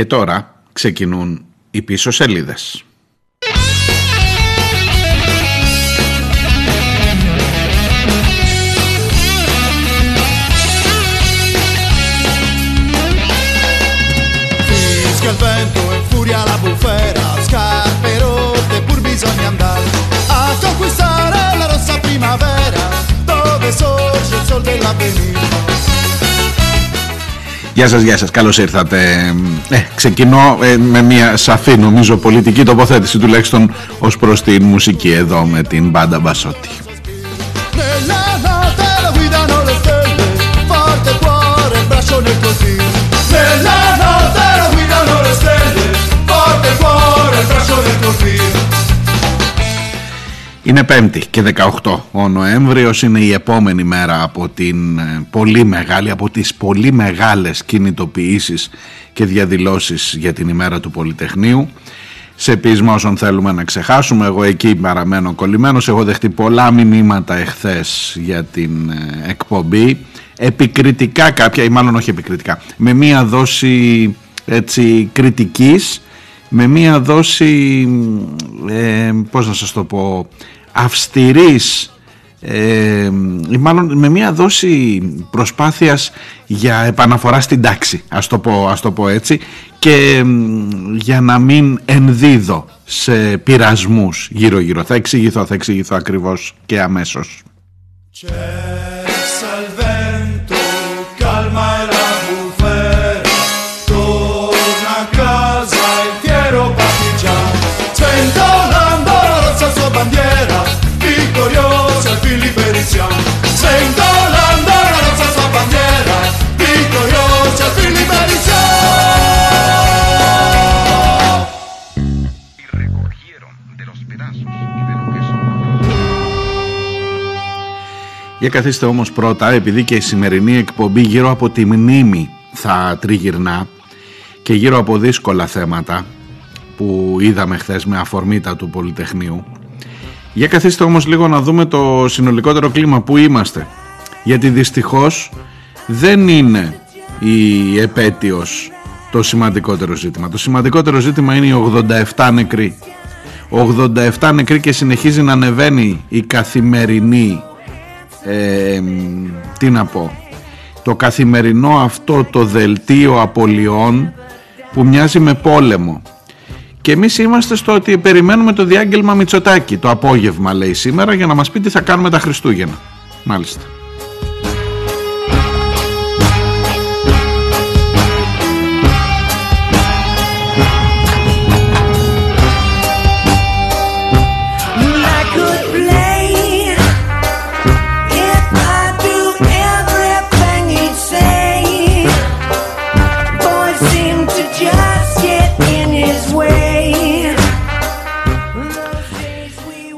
Και τώρα ξεκινούν οι πίσω σελίδες. Fischia il vento e furia la bufera, scarpe rotte pur bisogna andare a conquistare la rossa primavera dove sorge il sol dell'avvenire. Γεια σας, γεια σας, καλώς ήρθατε. Ε, ξεκινώ ε, με μια σαφή νομίζω πολιτική τοποθέτηση τουλάχιστον ως προς την μουσική εδώ με την μπάντα Μπασότη. Είναι 5η και 18 ο Νοέμβριος είναι η επόμενη μέρα από την ε, πολύ μεγάλη, από τις πολύ μεγάλες κινητοποιήσεις και διαδηλώσεις για την ημέρα του Πολυτεχνείου. Σε πείσμα όσων θέλουμε να ξεχάσουμε εγώ εκεί παραμένω κολλημένος. Έχω δεχτεί πολλά μηνύματα εχθές για την ε, εκπομπή. Επικριτικά κάποια ή μάλλον όχι επικριτικά με μία δόση έτσι κριτικής με μία δόση ε, πώς να σας το πω αυστηρής ε, ή μάλλον με μία δόση προσπάθειας για επαναφορά στην τάξη ας το πω, ας το πω έτσι και για να μην ενδίδω σε πειρασμούς γύρω γύρω θα εξηγηθώ, θα εξηγηθώ ακριβώς και αμέσως Για καθίστε όμως πρώτα επειδή και η σημερινή εκπομπή γύρω από τη μνήμη θα τριγυρνά και γύρω από δύσκολα θέματα που είδαμε χθες με αφορμήτα του Πολυτεχνείου. Για καθίστε όμως λίγο να δούμε το συνολικότερο κλίμα που είμαστε. Γιατί δυστυχώς δεν είναι η επέτειος το σημαντικότερο ζήτημα. Το σημαντικότερο ζήτημα είναι οι 87 νεκροί. 87 νεκροί και συνεχίζει να ανεβαίνει η καθημερινή ε, τι να πω. Το καθημερινό αυτό το δελτίο απολειών που μοιάζει με πόλεμο. Και εμείς είμαστε στο ότι περιμένουμε το διάγγελμα Μητσοτάκη το απόγευμα λέει σήμερα για να μας πει τι θα κάνουμε τα Χριστούγεννα. Μάλιστα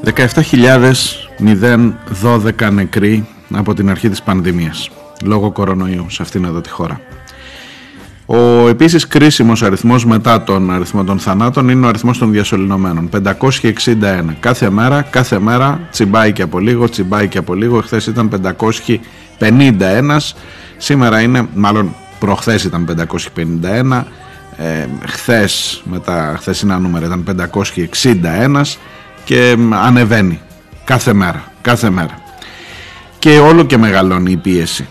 17.012 νεκροί από την αρχή της πανδημίας λόγω κορονοϊού σε αυτήν εδώ τη χώρα. Ο επίσης κρίσιμος αριθμός μετά τον αριθμό των θανάτων είναι ο αριθμός των διασωληνωμένων. 561. Κάθε μέρα, κάθε μέρα τσιμπάει και από λίγο, τσιμπάει και από λίγο. Χθες ήταν 551. Σήμερα είναι, μάλλον προχθές ήταν 551. Ε, χθες με τα χθεσινά νούμερα ήταν 561 και ανεβαίνει κάθε μέρα, κάθε μέρα. Και όλο και μεγαλώνει η πίεση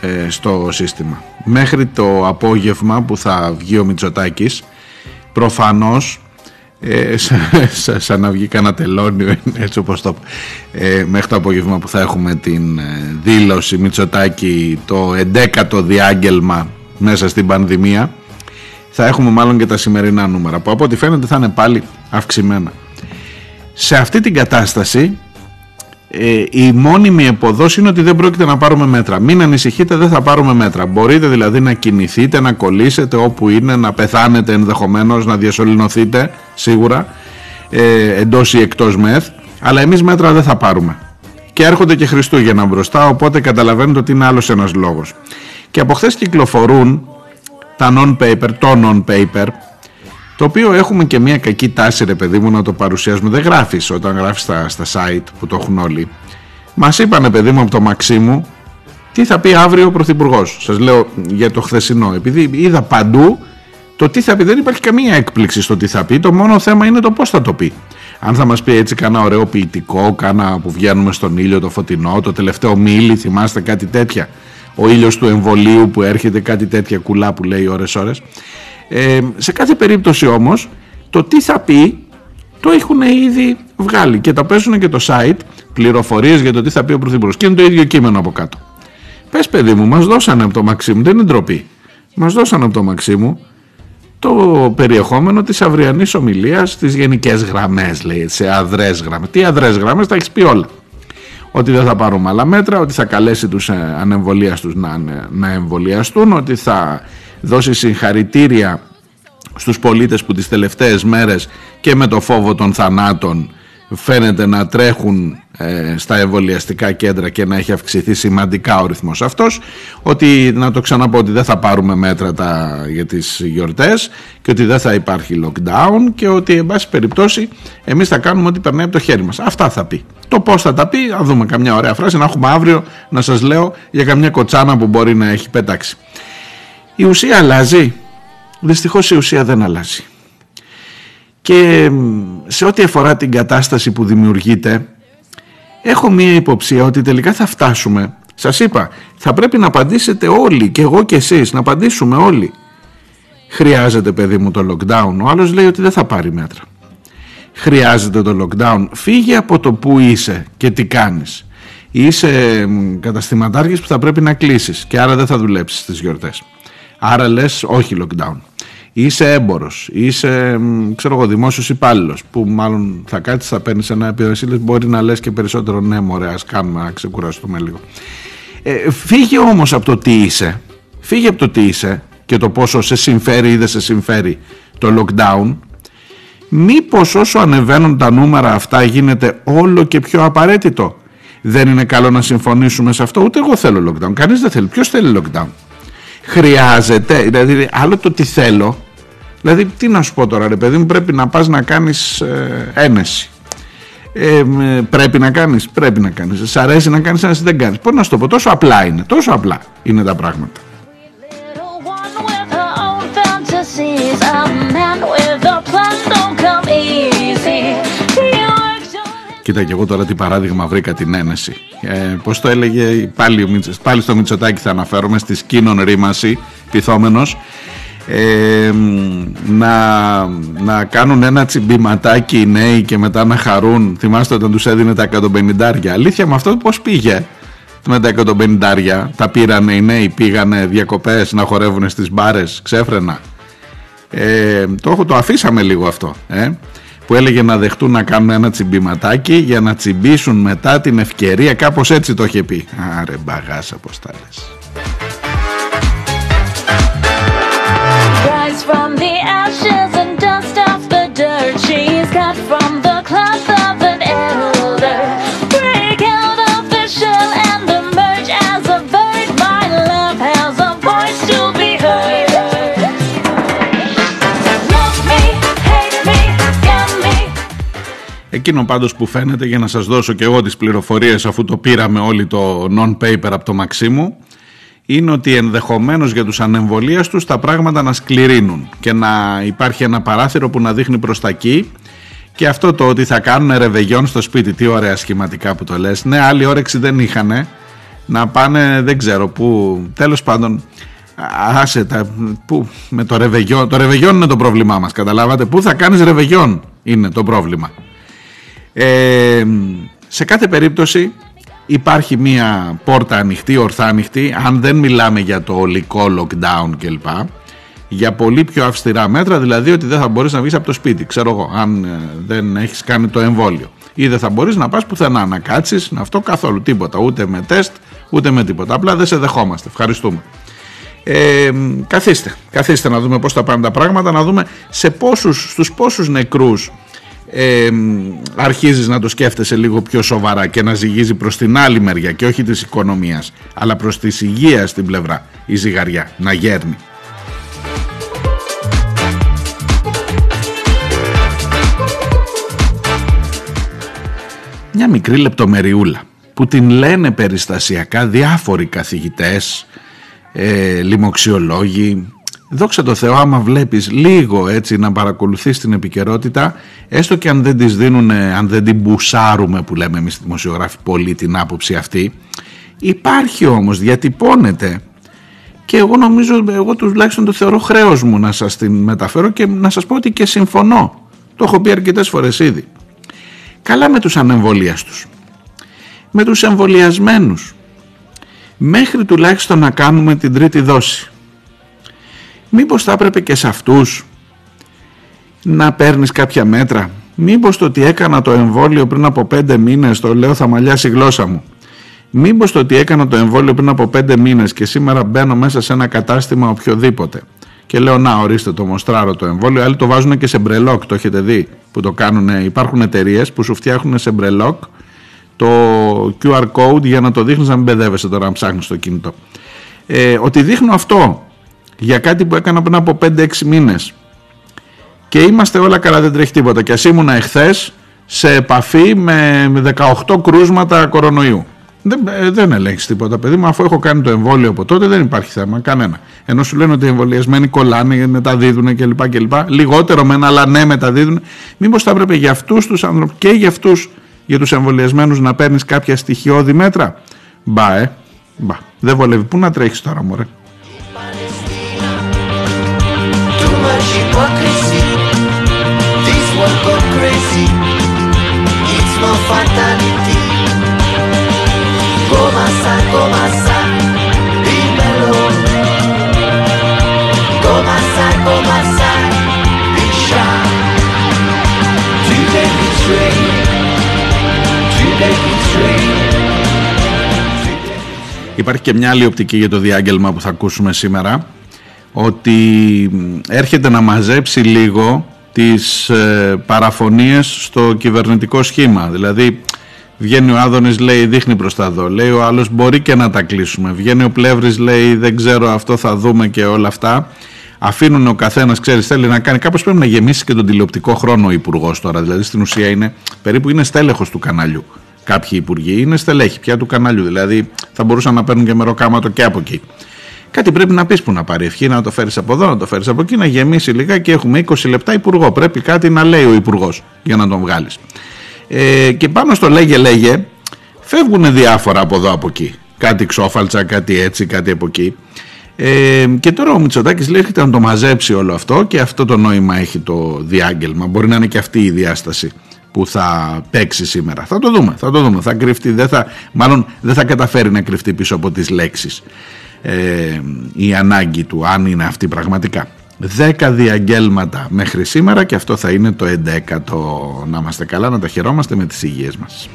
ε, στο σύστημα. Μέχρι το απόγευμα που θα βγει ο Μητσοτάκης, προφανώς, ε, σαν, σαν να βγει κανένα τελώνιο, έτσι όπως το ε, μέχρι το απόγευμα που θα έχουμε την ε, δήλωση Μητσοτάκη, το 11ο διάγγελμα μέσα στην πανδημία, θα έχουμε μάλλον και τα σημερινά νούμερα, που από ό,τι φαίνεται θα είναι πάλι αυξημένα. Σε αυτή την κατάσταση ε, η μόνιμη εποδός είναι ότι δεν πρόκειται να πάρουμε μέτρα. Μην ανησυχείτε, δεν θα πάρουμε μέτρα. Μπορείτε δηλαδή να κινηθείτε, να κολλήσετε όπου είναι, να πεθάνετε ενδεχομένως, να διασωληνωθείτε σίγουρα ε, εντός ή εκτός μεθ, αλλά εμείς μέτρα δεν θα πάρουμε. Και έρχονται και Χριστούγεννα μπροστά, οπότε καταλαβαίνετε ότι είναι άλλος ένας λόγος. Και από χθες κυκλοφορούν τα non-paper, το non-paper, το οποίο έχουμε και μια κακή τάση ρε παιδί μου να το παρουσιάζουμε δεν γράφεις όταν γράφεις στα, στα site που το έχουν όλοι μας είπανε παιδί μου από το Μαξίμου τι θα πει αύριο ο Πρωθυπουργός. Σας λέω για το χθεσινό επειδή είδα παντού Το τι θα πει, δεν υπάρχει καμία έκπληξη στο τι θα πει. Το μόνο θέμα είναι το πώς θα το πει. Αν θα μας πει έτσι κάνα ωραίο ποιητικό, κάνα που βγαίνουμε στον ήλιο το φωτεινό, το τελευταίο μίλι, θυμάστε κάτι τέτοια; Ο ήλιος του εμβολίου που έρχεται, κάτι τέτοια κουλά που λέει ώρες-ώρες. Ε, σε κάθε περίπτωση όμως, το τι θα πει το έχουν ήδη βγάλει και το παίζουν και το site πληροφορίες για το τι θα πει ο Πρωθυπουργός και είναι το ίδιο κείμενο από κάτω. Πες παιδί μου, μας δώσανε από το Μαξίμου, δεν είναι ντροπή. Μας δώσανε από το Μαξίμου το περιεχόμενο της αυριανής ομιλίας στις γενικές γραμμές, λέει, σε αδρές γραμμές. Τι αδρές γραμμές, τα έχεις πει όλα. Ότι δεν θα πάρουμε άλλα μέτρα, ότι θα καλέσει τους ε, ανεμβολίαστους να, να εμβολιαστούν, ότι θα δώσει συγχαρητήρια στους πολίτες που τις τελευταίες μέρες και με το φόβο των θανάτων φαίνεται να τρέχουν ε, στα εμβολιαστικά κέντρα και να έχει αυξηθεί σημαντικά ο ρυθμός αυτός. Ότι να το ξαναπώ ότι δεν θα πάρουμε μέτρα τα, για τις γιορτές και ότι δεν θα υπάρχει lockdown και ότι εν πάση περιπτώσει εμείς θα κάνουμε ό,τι περνάει από το χέρι μας. Αυτά θα πει. Το πως θα τα πει θα δούμε. Καμιά ωραία φράση. Να έχουμε αύριο να σας λέω για καμιά κοτσάνα που μπορεί να έχει πετάξει η ουσία αλλάζει. Δυστυχώς η ουσία δεν αλλάζει. Και σε ό,τι αφορά την κατάσταση που δημιουργείται έχω μία υποψία ότι τελικά θα φτάσουμε. Σας είπα θα πρέπει να απαντήσετε όλοι και εγώ και εσείς να απαντήσουμε όλοι. Χρειάζεται παιδί μου το lockdown. Ο άλλος λέει ότι δεν θα πάρει μέτρα. Χρειάζεται το lockdown. Φύγε από το που είσαι και τι κάνεις. Είσαι καταστηματάρχης που θα πρέπει να κλείσεις και άρα δεν θα δουλέψεις στις γιορτές άρα λες όχι lockdown είσαι έμπορος, είσαι ξέρω εγώ, δημόσιος υπάλληλος που μάλλον θα κάτσεις, θα παίρνεις ένα επιρρεσίλε, μπορεί να λες και περισσότερο ναι, μωρέ, ας κάνουμε να ξεκουραστούμε λίγο. Ε, φύγε όμως από το τι είσαι, φύγε από το τι είσαι και το πόσο σε συμφέρει ή δεν σε συμφέρει το lockdown. Μήπως όσο ανεβαίνουν τα νούμερα αυτά γίνεται όλο και πιο απαραίτητο. Δεν είναι καλό να συμφωνήσουμε σε αυτό. Ούτε εγώ θέλω lockdown. Κανείς δεν θέλει. Ποιος θέλει lockdown; Χρειάζεται. Δηλαδή άλλο το τι θέλω Δηλαδή, τι να σου πω τώρα, ρε παιδί μου, πρέπει να πας να κάνεις ε, ένεση. Ε, πρέπει να κάνεις, πρέπει να κάνεις. Σ' αρέσει να κάνεις ένεση, δεν κάνεις. Πώς να σου το πω, τόσο απλά είναι, τόσο απλά είναι τα πράγματα. Κοίτα και εγώ τώρα τι παράδειγμα βρήκα την ένεση. Ε, πώς το έλεγε πάλι, πάλι στο Μητσοτάκι θα αναφέρομαι στη σκήνων ρήμαση, πυθόμενος ε, να, να κάνουν ένα τσιμπηματάκι οι νέοι και μετά να χαρούν. Θυμάστε όταν τους έδινε τα 150 αλήθεια με αυτό πως πήγε με τα 150 τα πήρανε οι νέοι πήγανε διακοπές να χορεύουν στις μπάρες ξέφρενα; Ε, το, το αφήσαμε λίγο αυτό ε, που έλεγε να δεχτούν να κάνουν ένα τσιμπηματάκι για να τσιμπήσουν μετά την ευκαιρία. Κάπως έτσι το είχε πει. Άρε μπαγάσα πως Εκείνο πάντως που φαίνεται για να σας δώσω και εγώ τις πληροφορίες αφού το πήραμε όλοι το non-paper από το Μαξίμου είναι ότι ενδεχομένως για τους ανεμβολίαστους τα πράγματα να σκληρύνουν και να υπάρχει ένα παράθυρο που να δείχνει προς τα εκεί και αυτό το ότι θα κάνουν ρεβεγιόν στο σπίτι, τι ωραία σχηματικά που το λες. Ναι, άλλη όρεξη δεν είχαν να πάνε, δεν ξέρω πού, τέλος πάντων, άσε τα, πού, με το ρεβεγιόν, το ρεβεγιόν είναι το πρόβλημά μας, καταλάβατε, πού θα κάνεις ρεβεγιόν είναι το πρόβλημα. Ε, σε κάθε περίπτωση υπάρχει μία πόρτα ανοιχτή, ορθά ανοιχτή, αν δεν μιλάμε για το ολικό lockdown κλπ. Για πολύ πιο αυστηρά μέτρα, δηλαδή ότι δεν θα μπορείς να βγεις από το σπίτι, ξέρω εγώ, αν ε, δεν έχεις κάνει το εμβόλιο. Ή δεν θα μπορείς να πας πουθενά, να κάτσεις, να αυτό καθόλου, τίποτα, ούτε με τεστ, ούτε με τίποτα. Απλά δεν σε δεχόμαστε. Ευχαριστούμε. Ε, καθίστε, καθίστε να δούμε πώς θα πάνε τα πράγματα, να δούμε σε πόσους, στους πόσους νεκρούς ε, αρχίζεις να το σκέφτεσαι λίγο πιο σοβαρά και να ζυγίζει προς την άλλη μεριά και όχι της οικονομίας αλλά προς τη υγεία στην πλευρά η ζυγαριά να γέρνει. Μια μικρή λεπτομεριούλα που την λένε περιστασιακά διάφοροι καθηγητές, ε, λοιμοξιολόγοι, δόξα τω Θεώ άμα βλέπεις λίγο έτσι να παρακολουθείς την επικαιρότητα έστω και αν δεν τις δίνουν, αν δεν την μπουσάρουμε που λέμε εμείς δημοσιογράφοι πολύ την άποψη αυτή υπάρχει όμως, διατυπώνεται και εγώ νομίζω, εγώ τουλάχιστον το θεωρώ χρέος μου να σας την μεταφέρω και να σας πω ότι και συμφωνώ. Το έχω πει αρκετές φορές ήδη. Καλά με τους ανεμβολίαστους. Με τους εμβολιασμένους. Μέχρι τουλάχιστον να κάνουμε την τρίτη δόση. Μήπως θα έπρεπε και σε αυτούς να παίρνεις κάποια μέτρα; Μήπως το ότι έκανα το εμβόλιο πριν από πέντε μήνες, το λέω θα μαλλιάσει η γλώσσα μου. Μήπως το ότι έκανα το εμβόλιο πριν από πέντε μήνες και σήμερα μπαίνω μέσα σε ένα κατάστημα οποιοδήποτε και λέω να ορίστε το μοστράρο το εμβόλιο, άλλοι το βάζουν και σε μπρελόκ, το έχετε δει που το κάνουν, υπάρχουν εταιρείες που σου φτιάχνουν σε μπρελόκ το QR code για να το δείχνεις να μην μπεδεύεσαι τώρα να ψάχνεις το κινητό. Ε, ότι δείχνω αυτό για κάτι που έκανα πριν από 5-6 μήνες και είμαστε όλα καλά δεν τρέχει τίποτα και ας ήμουνα εχθές σε επαφή με 18 κρούσματα κορονοϊού. Δεν, ε, δεν ελέγχεις τίποτα, παιδί μου. Αφού έχω κάνει το εμβόλιο από τότε, δεν υπάρχει θέμα κανένα. Ενώ σου λένε ότι οι εμβολιασμένοι κολλάνε, μεταδίδουν κλπ. κλπ. Λιγότερο μεν, αλλά ναι, μεταδίδουν. Μήπως θα έπρεπε για αυτούς τους άνθρωπου και για αυτούς, για τους εμβολιασμένους, να παίρνεις κάποια στοιχειώδη μέτρα; Μπα, ε. Μπα. Δεν βολεύει. Πού να τρέχεις τώρα, μωρέ; Υπάρχει και μια άλλη οπτική για το διάγγελμα που θα ακούσουμε σήμερα ότι έρχεται να μαζέψει λίγο τις ε, παραφωνίες στο κυβερνητικό σχήμα. Δηλαδή βγαίνει ο Άδωνης λέει δείχνει προς τα δω, λέει ο άλλος μπορεί και να τα κλείσουμε. Βγαίνει ο Πλεύρης λέει δεν ξέρω αυτό θα δούμε και όλα αυτά. Αφήνουν ο καθένας, ξέρεις, θέλει να κάνει. Κάπως πρέπει να γεμίσει και τον τηλεοπτικό χρόνο ο υπουργός τώρα. Δηλαδή στην ουσία είναι περίπου είναι στέλεχος του καναλιού κάποιοι υπουργοί είναι στελέχη πια του καναλιού. Δηλαδή θα μπορούσαν να παίρνουν και μεροκάματο και από εκεί. Κάτι πρέπει να πεις που να πάρει ευχή, να το φέρεις από εδώ, να το φέρεις από εκεί, να γεμίσει λίγα και έχουμε 20 λεπτά υπουργό. Πρέπει κάτι να λέει ο υπουργός για να τον βγάλεις. Ε, και πάνω στο λέγε λέγε φεύγουν διάφορα από εδώ από εκεί. Κάτι ξόφαλτσα, κάτι έτσι, κάτι από εκεί. Ε, και τώρα ο Μητσοτάκης λέει να το μαζέψει όλο αυτό και αυτό το νόημα έχει το διάγγελμα. Μπορεί να είναι και αυτή η διάσταση που θα παίξει σήμερα. Θα το δούμε, θα το δούμε. Θα κρυφτεί, δεν θα, μάλλον δεν θα καταφέρει να κρυφτεί πίσω από τις λέξεις ε, η ανάγκη του, αν είναι αυτή πραγματικά. Δέκα διαγγέλματα μέχρι σήμερα και αυτό θα είναι το 11ο. Να είμαστε καλά, να τα χαιρόμαστε με τις υγείες μας.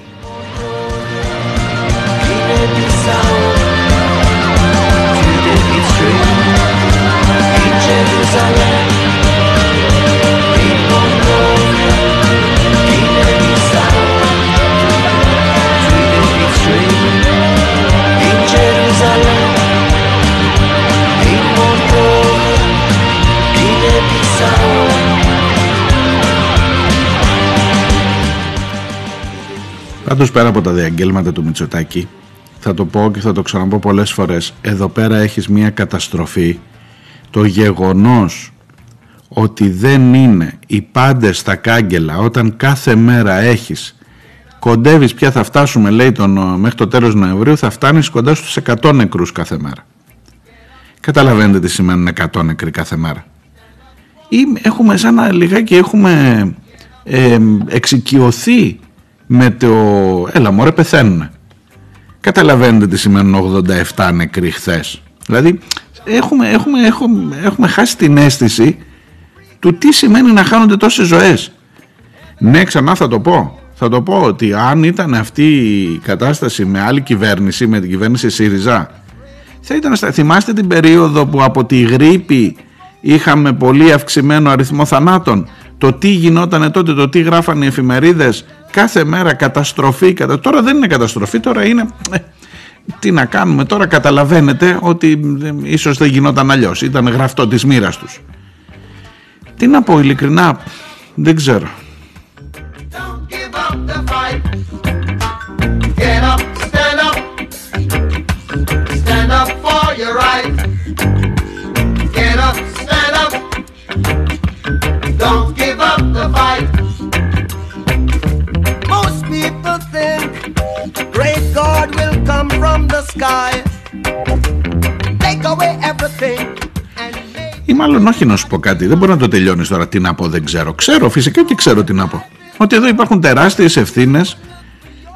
Πάντως πέρα από τα διαγγέλματα του Μητσοτάκη θα το πω και θα το ξαναπώ πολλές φορές εδώ πέρα έχεις μια καταστροφή. Το γεγονός ότι δεν είναι οι πάντες στα κάγκελα όταν κάθε μέρα έχεις κοντεύεις πια θα φτάσουμε λέει τον, μέχρι το τέλος Νοεμβρίου θα φτάνεις κοντά στους 100 νεκρούς κάθε μέρα. Καταλαβαίνετε τι σημαίνουν 100 νεκροί κάθε μέρα. Ή έχουμε σαν να λιγάκι έχουμε ε, εξοικειωθεί με το έλα μωρέ πεθαίνουν καταλαβαίνετε τι σημαίνουν 87 νεκροί χθες. δηλαδή έχουμε, έχουμε, έχουμε, έχουμε χάσει την αίσθηση του τι σημαίνει να χάνονται τόσες ζωές. Ναι ξανά θα το πω. Θα το πω ότι αν ήταν αυτή η κατάσταση με άλλη κυβέρνηση με την κυβέρνηση ΣΥΡΙΖΑ θα ήταν, θυμάστε την περίοδο που από τη γρήπη είχαμε πολύ αυξημένο αριθμό θανάτων; Το τι γινόταν τότε, το τι γράφανε οι εφημερίδες κάθε μέρα καταστροφή, κατα... τώρα δεν είναι καταστροφή, τώρα είναι... Ε, τι να κάνουμε τώρα καταλαβαίνετε ότι ε, ίσως δεν γινόταν αλλιώς, ήταν γραφτό της μοίρας τους. Τι να πω ειλικρινά, δεν ξέρω. Stand up for your μάλλον όχι να σου πω κάτι. Δεν μπορεί να το τελειώνεις τώρα. Τι να πω, δεν ξέρω. Ξέρω, φυσικά και ξέρω τι να πω. Ότι εδώ υπάρχουν τεράστιες ευθύνες.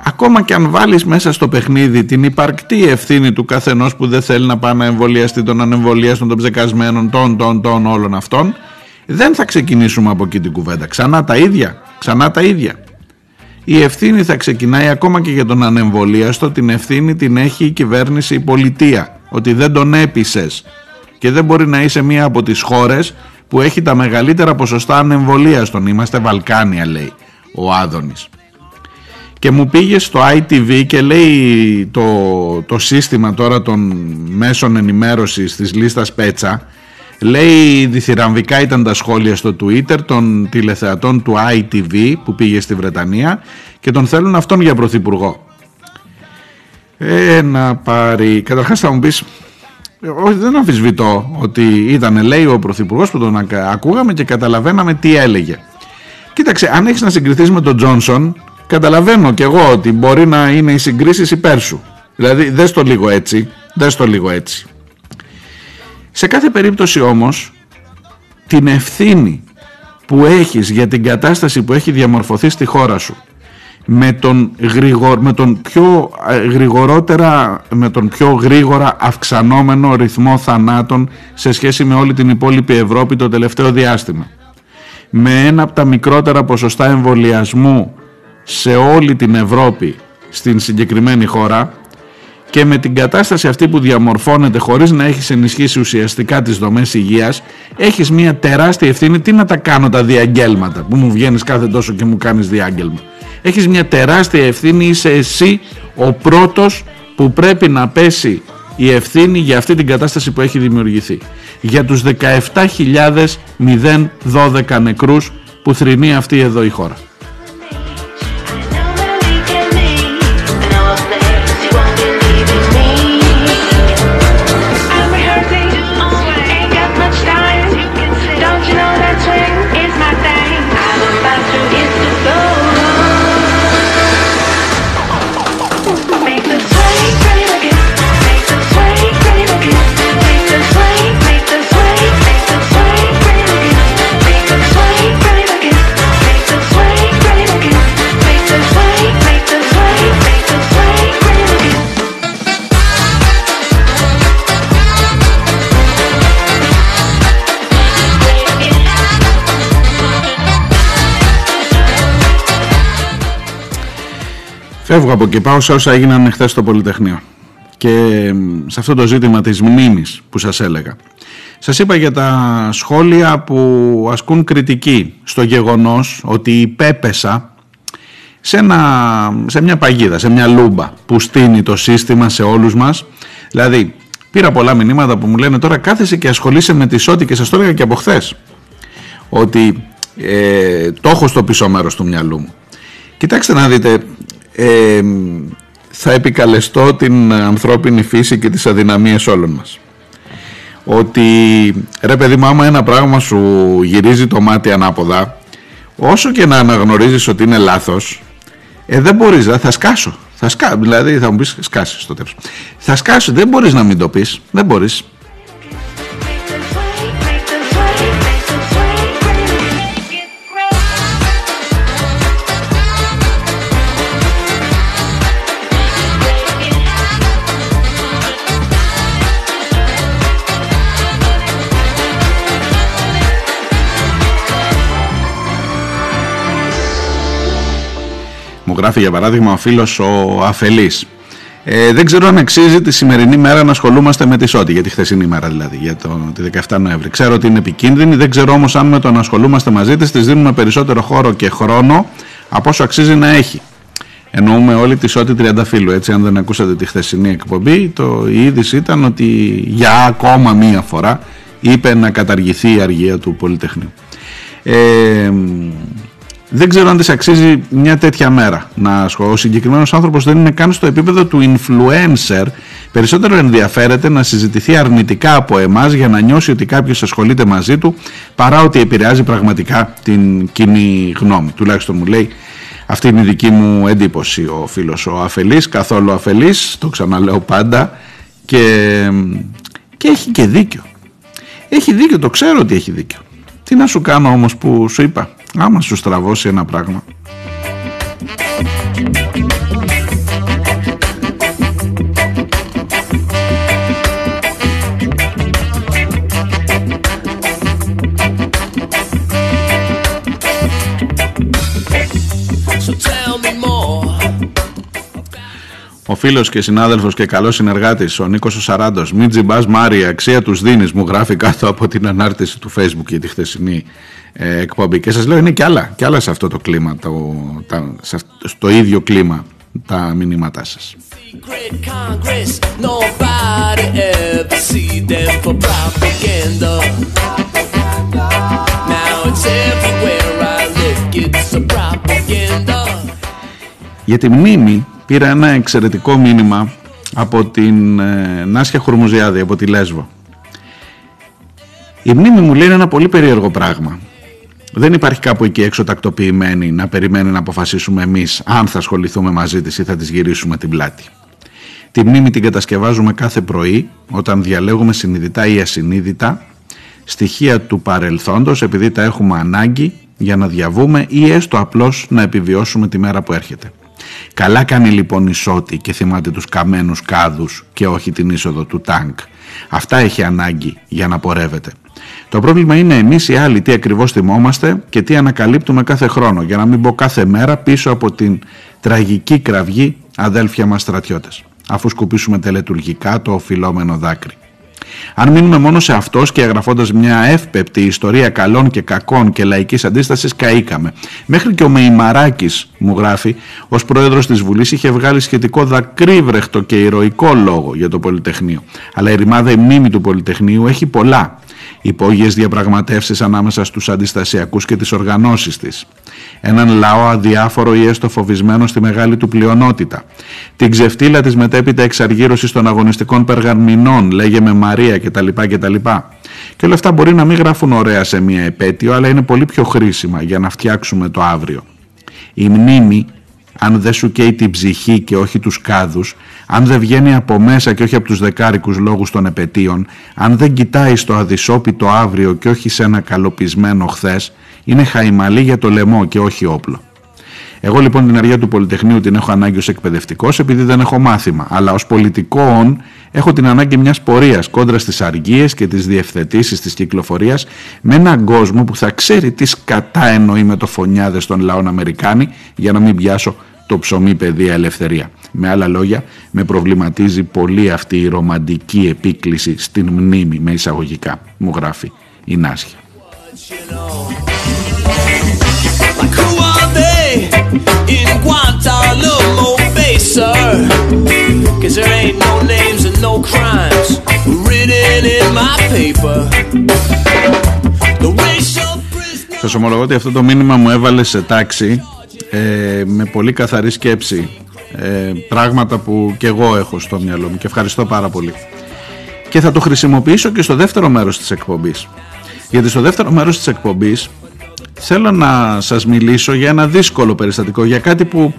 Ακόμα και αν βάλεις μέσα στο παιχνίδι την υπαρκτή ευθύνη του καθενός που δεν θέλει να πάει να εμβολιαστεί των ανεμβολίαστων, των ψεκασμένων, των, των, των όλων αυτών, δεν θα ξεκινήσουμε από εκεί την κουβέντα. Ξανά τα ίδια. Ξανά τα ίδια. Η ευθύνη θα ξεκινάει ακόμα και για τον ανεμβολίαστο. Την ευθύνη την έχει η κυβέρνηση, η πολιτεία. Ότι δεν τον έπεισες. Και δεν μπορεί να είσαι μία από τις χώρες που έχει τα μεγαλύτερα ποσοστά ανεμβολίαστων. Είμαστε Βαλκάνια λέει ο Άδωνης. Και μου πήγε στο ITV και λέει το, το σύστημα τώρα των μέσων ενημέρωσης της λίστας Πέτσα Λέει διθυραμβικά ήταν τα σχόλια στο Twitter των τηλεθεατών του ITV που πήγε στη Βρετανία και τον θέλουν αυτόν για πρωθυπουργό. Ε, να πάρει. Καταρχάς θα μου πεις, όχι δεν αμφισβητώ ότι ήταν λέει ο πρωθυπουργός που τον ακούγαμε και καταλαβαίναμε τι έλεγε. Κοίταξε, αν έχεις να συγκριθείς με τον Τζόνσον, καταλαβαίνω κι εγώ ότι μπορεί να είναι οι συγκρίσεις υπέρ σου. Δηλαδή, δες το λίγο έτσι, δες το λίγο έτσι. Σε κάθε περίπτωση όμως την ευθύνη που έχεις για την κατάσταση που έχει διαμορφωθεί στη χώρα σου με τον, γρηγορ, με τον πιο ε, γρηγορότερα με τον πιο γρήγορα αυξανόμενο ρυθμό θανάτων σε σχέση με όλη την υπόλοιπη Ευρώπη το τελευταίο διάστημα. Με ένα από τα μικρότερα ποσοστά εμβολιασμού σε όλη την Ευρώπη στην συγκεκριμένη χώρα και με την κατάσταση αυτή που διαμορφώνεται χωρίς να έχεις ενισχύσει ουσιαστικά τις δομές υγείας έχεις μια τεράστια ευθύνη. Τι να τα κάνω τα διαγγέλματα που μου βγαίνεις κάθε τόσο και μου κάνεις διάγγελμα έχεις μια τεράστια ευθύνη είσαι εσύ ο πρώτος που πρέπει να πέσει η ευθύνη για αυτή την κατάσταση που έχει δημιουργηθεί. Για τους 17.012 νεκρούς που θρυνεί αυτή εδώ η χώρα Φεύγω από εκεί, πάω σε όσα έγιναν χθες στο Πολυτεχνείο. Και σε αυτό το ζήτημα της μνήμης που σας έλεγα. Σας είπα για τα σχόλια που ασκούν κριτική στο γεγονός ότι υπέπεσα σε, ένα, σε μια παγίδα, σε μια λούμπα που στείνει το σύστημα σε όλους μας. Δηλαδή, πήρα πολλά μηνύματα που μου λένε τώρα κάθεσαι και ασχολείσαι με τη σώτη και σας το έλεγα και από χθες. Ότι ε, το έχω στο πίσω μέρος του μυαλού μου. Κοιτάξτε να δείτε, ε, θα επικαλεστώ την ανθρώπινη φύση και τις αδυναμίες όλων μας. Ότι ρε παιδί μου άμα ένα πράγμα σου γυρίζει το μάτι ανάποδα όσο και να αναγνωρίζεις ότι είναι λάθος ε, δεν μπορείς, θα σκάσω. Θα σκά, δηλαδή θα μου πεις σκάσεις στο τέλος. Θα σκάσω, δεν μπορείς να μην το πεις. Δεν μπορείς. Μου γράφει για παράδειγμα ο φίλος ο Αφελής. Ε, δεν ξέρω αν αξίζει τη σημερινή μέρα να ασχολούμαστε με τη ΣΟΤΗ, για τη χθεσινή μέρα δηλαδή, για το, τη 17 Νοέμβρη. Ξέρω ότι είναι επικίνδυνη, δεν ξέρω όμως αν με το να ασχολούμαστε μαζί της, της δίνουμε περισσότερο χώρο και χρόνο από όσο αξίζει να έχει. Εννοούμε όλη τη ΣΟΤΗ Τριανταφύλου, έτσι αν δεν ακούσατε τη χθεσινή εκπομπή, το, η είδηση ήταν ότι για ακόμα μία φορά είπε να καταργηθεί η αργία του Πολυτεχνείου. Ε, δεν ξέρω αν της αξίζει μια τέτοια μέρα να Ο συγκεκριμένος άνθρωπος δεν είναι καν στο επίπεδο του influencer. Περισσότερο ενδιαφέρεται να συζητηθεί αρνητικά από εμάς για να νιώσει ότι κάποιος ασχολείται μαζί του παρά ότι επηρεάζει πραγματικά την κοινή γνώμη. Τουλάχιστον μου λέει αυτή είναι η δική μου εντύπωση ο φίλος ο αφελής, καθόλου αφελής, το ξαναλέω πάντα και, και έχει και δίκιο. Έχει δίκιο, το ξέρω ότι έχει δίκιο. Τι να σου κάνω όμως που σου είπα, άμα σου στραβώσει ένα πράγμα. Ο φίλος και συνάδελφος και καλός συνεργάτης, ο Νίκος ο Σαράντος, μην τζιμπάς Μάρια, αξία τους δίνεις, μου γράφει κάτω από την ανάρτηση του Facebook για τη χθεσινή ε, εκπομπή. Και σας λέω, είναι κι άλλα, κι άλλα σε αυτό το κλίμα, το, τα, σε, στο ίδιο κλίμα τα μηνύματά σας. Για τη μνήμη πήρα ένα εξαιρετικό μήνυμα από την ε, Νάσια Χουρμουζιάδη, από τη Λέσβο. Η μνήμη μου λέει είναι ένα πολύ περίεργο πράγμα. Δεν υπάρχει κάπου εκεί έξω τακτοποιημένη να περιμένει να αποφασίσουμε εμείς αν θα ασχοληθούμε μαζί της ή θα της γυρίσουμε την πλάτη. Τη μνήμη την κατασκευάζουμε κάθε πρωί όταν διαλέγουμε συνειδητά ή ασυνείδητα στοιχεία του παρελθόντος επειδή τα έχουμε ανάγκη για να διαβούμε ή έστω απλώς να επιβιώσουμε τη μέρα που έρχεται. Καλά κάνει λοιπόν η Σότη και θυμάται τους καμένους κάδους και όχι την είσοδο του τάγκ. Αυτά έχει ανάγκη για να πορεύεται. Το πρόβλημα είναι εμείς οι άλλοι τι ακριβώς θυμόμαστε και τι ανακαλύπτουμε κάθε χρόνο για να μην πω κάθε μέρα πίσω από την τραγική κραυγή αδέλφια μας στρατιώτες αφού σκουπίσουμε τελετουργικά το οφειλόμενο δάκρυ. Αν μείνουμε μόνο σε αυτός και εγγραφώντας μια εύπεπτη ιστορία καλών και κακών και λαϊκής αντίστασης, καήκαμε. Μέχρι και ο Μεϊμαράκης, μου γράφει, ως πρόεδρος της Βουλής, είχε βγάλει σχετικό δακρύβρεχτο και ηρωικό λόγο για το Πολυτεχνείο. Αλλά η ρημάδα η μνήμη του Πολυτεχνείου έχει πολλά υπόγειες διαπραγματεύσεις ανάμεσα στους αντιστασιακούς και τις οργανώσεις της. Έναν λαό αδιάφορο ή έστω φοβισμένο στη μεγάλη του πλειονότητα. Την ξεφτύλα της μετέπειτα εξαργύρωσης των αγωνιστικών περγαμηνών, λέγε με Μαρία κτλ. κτλ. Και όλα αυτά μπορεί να μην γράφουν ωραία σε μία επέτειο, αλλά είναι πολύ πιο χρήσιμα για να φτιάξουμε το αύριο. Η μνήμη αν δεν σου καίει την ψυχή και όχι τους κάδους, αν δεν βγαίνει από μέσα και όχι από τους δεκάρικους λόγους των επαιτίων, αν δεν κοιτάει στο αδυσόπιτο αύριο και όχι σε ένα καλοπισμένο χθες, είναι χαϊμαλή για το λαιμό και όχι όπλο. Εγώ λοιπόν την αργία του Πολυτεχνείου την έχω ανάγκη ως εκπαιδευτικός επειδή δεν έχω μάθημα, αλλά ως πολιτικών έχω την ανάγκη μιας πορείας κόντρα στις αργίες και τις διευθετήσεις της κυκλοφορίας με έναν κόσμο που θα ξέρει τι σκατά εννοεί με το φωνιάδες των λαών Αμερικάνοι για να μην πιάσω το ψωμί παιδεία ελευθερία. Με άλλα λόγια, με προβληματίζει πολύ αυτή η ρομαντική επίκληση στην μνήμη με εισαγωγικά, μου γράφει η Νάσια. In Guantanamo Bay, sir. Cause there ain't no names and no crimes written in my paper. The racial Σας ομολογώ ότι αυτό το μήνυμα μου έβαλε σε τάξη ε, με πολύ καθαρή σκέψη ε, πράγματα που και εγώ έχω στο μυαλό μου και ευχαριστώ πάρα πολύ και θα το χρησιμοποιήσω και στο δεύτερο μέρος της εκπομπής γιατί στο δεύτερο μέρος της εκπομπής θέλω να σας μιλήσω για ένα δύσκολο περιστατικό, για κάτι που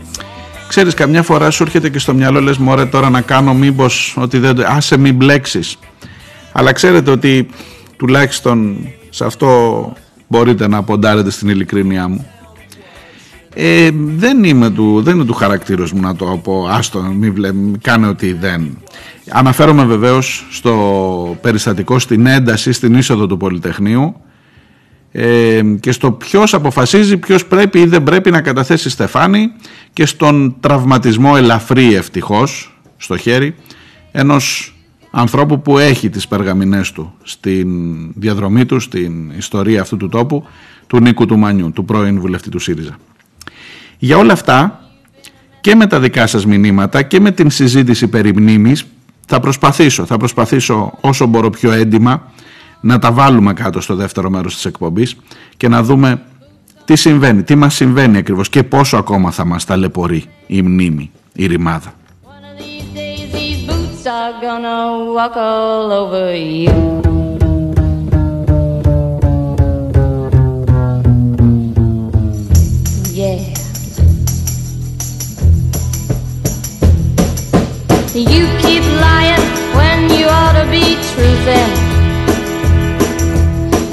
ξέρεις καμιά φορά σου έρχεται και στο μυαλό λες μωρέ τώρα να κάνω μήπως ότι δεν, άσε μην μπλέξεις. Αλλά ξέρετε ότι τουλάχιστον σε αυτό μπορείτε να ποντάρετε στην ειλικρίνειά μου. Ε, δεν, είμαι του, δεν είναι του χαρακτήρου μου να το πω άστο μην, βλέ, κάνε ότι δεν αναφέρομαι βεβαίως στο περιστατικό στην ένταση στην είσοδο του Πολυτεχνείου ε, και στο ποιος αποφασίζει ποιος πρέπει ή δεν πρέπει να καταθέσει στεφάνι και στον τραυματισμό ελαφρύ ευτυχώς στο χέρι ενός ανθρώπου που έχει τις περγαμηνές του στην διαδρομή του, στην ιστορία αυτού του τόπου του Νίκου του Μανιού, του πρώην βουλευτή του ΣΥΡΙΖΑ. Για όλα αυτά και με τα δικά σας μηνύματα και με την συζήτηση περί μνήμης θα προσπαθήσω, θα προσπαθήσω όσο μπορώ πιο έντιμα να τα βάλουμε κάτω στο δεύτερο μέρος της εκπομπής και να δούμε τι συμβαίνει, τι μας συμβαίνει ακριβώς και πόσο ακόμα θα μας ταλαιπωρεί η μνήμη, η ρημάδα. You keep lying when you ought to be truthing.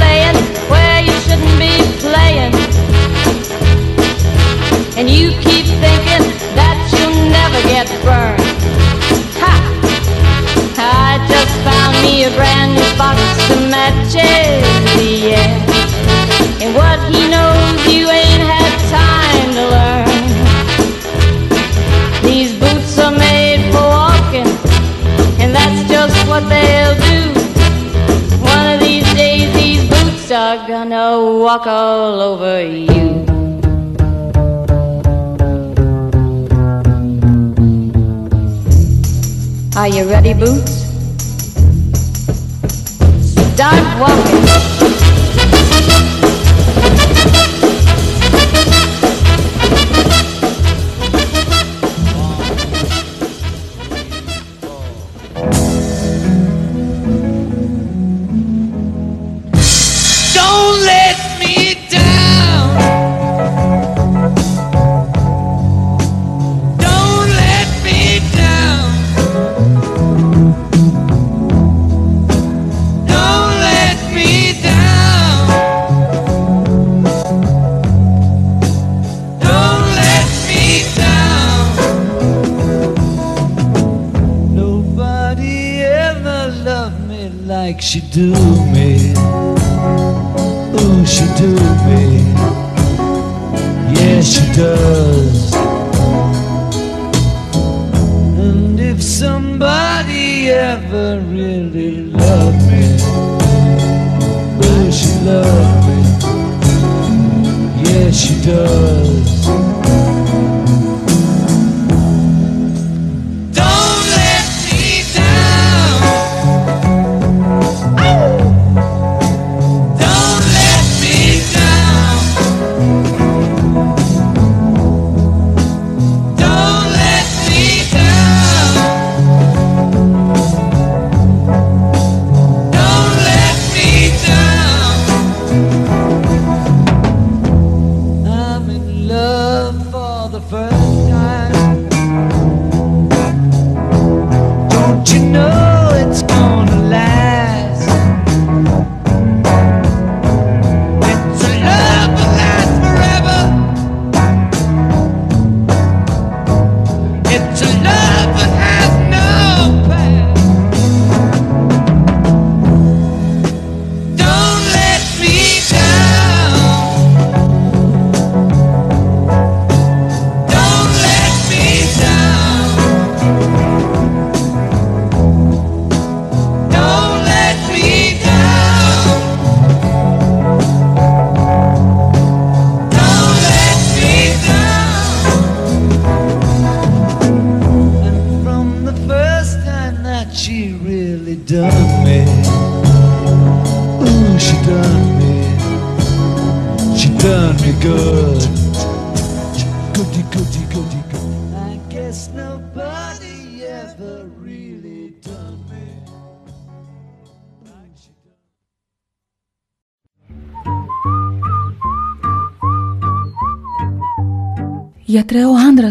playing where you shouldn't be playing. And you keep thinking that you'll never get burned. you ready, Boots? Start walking.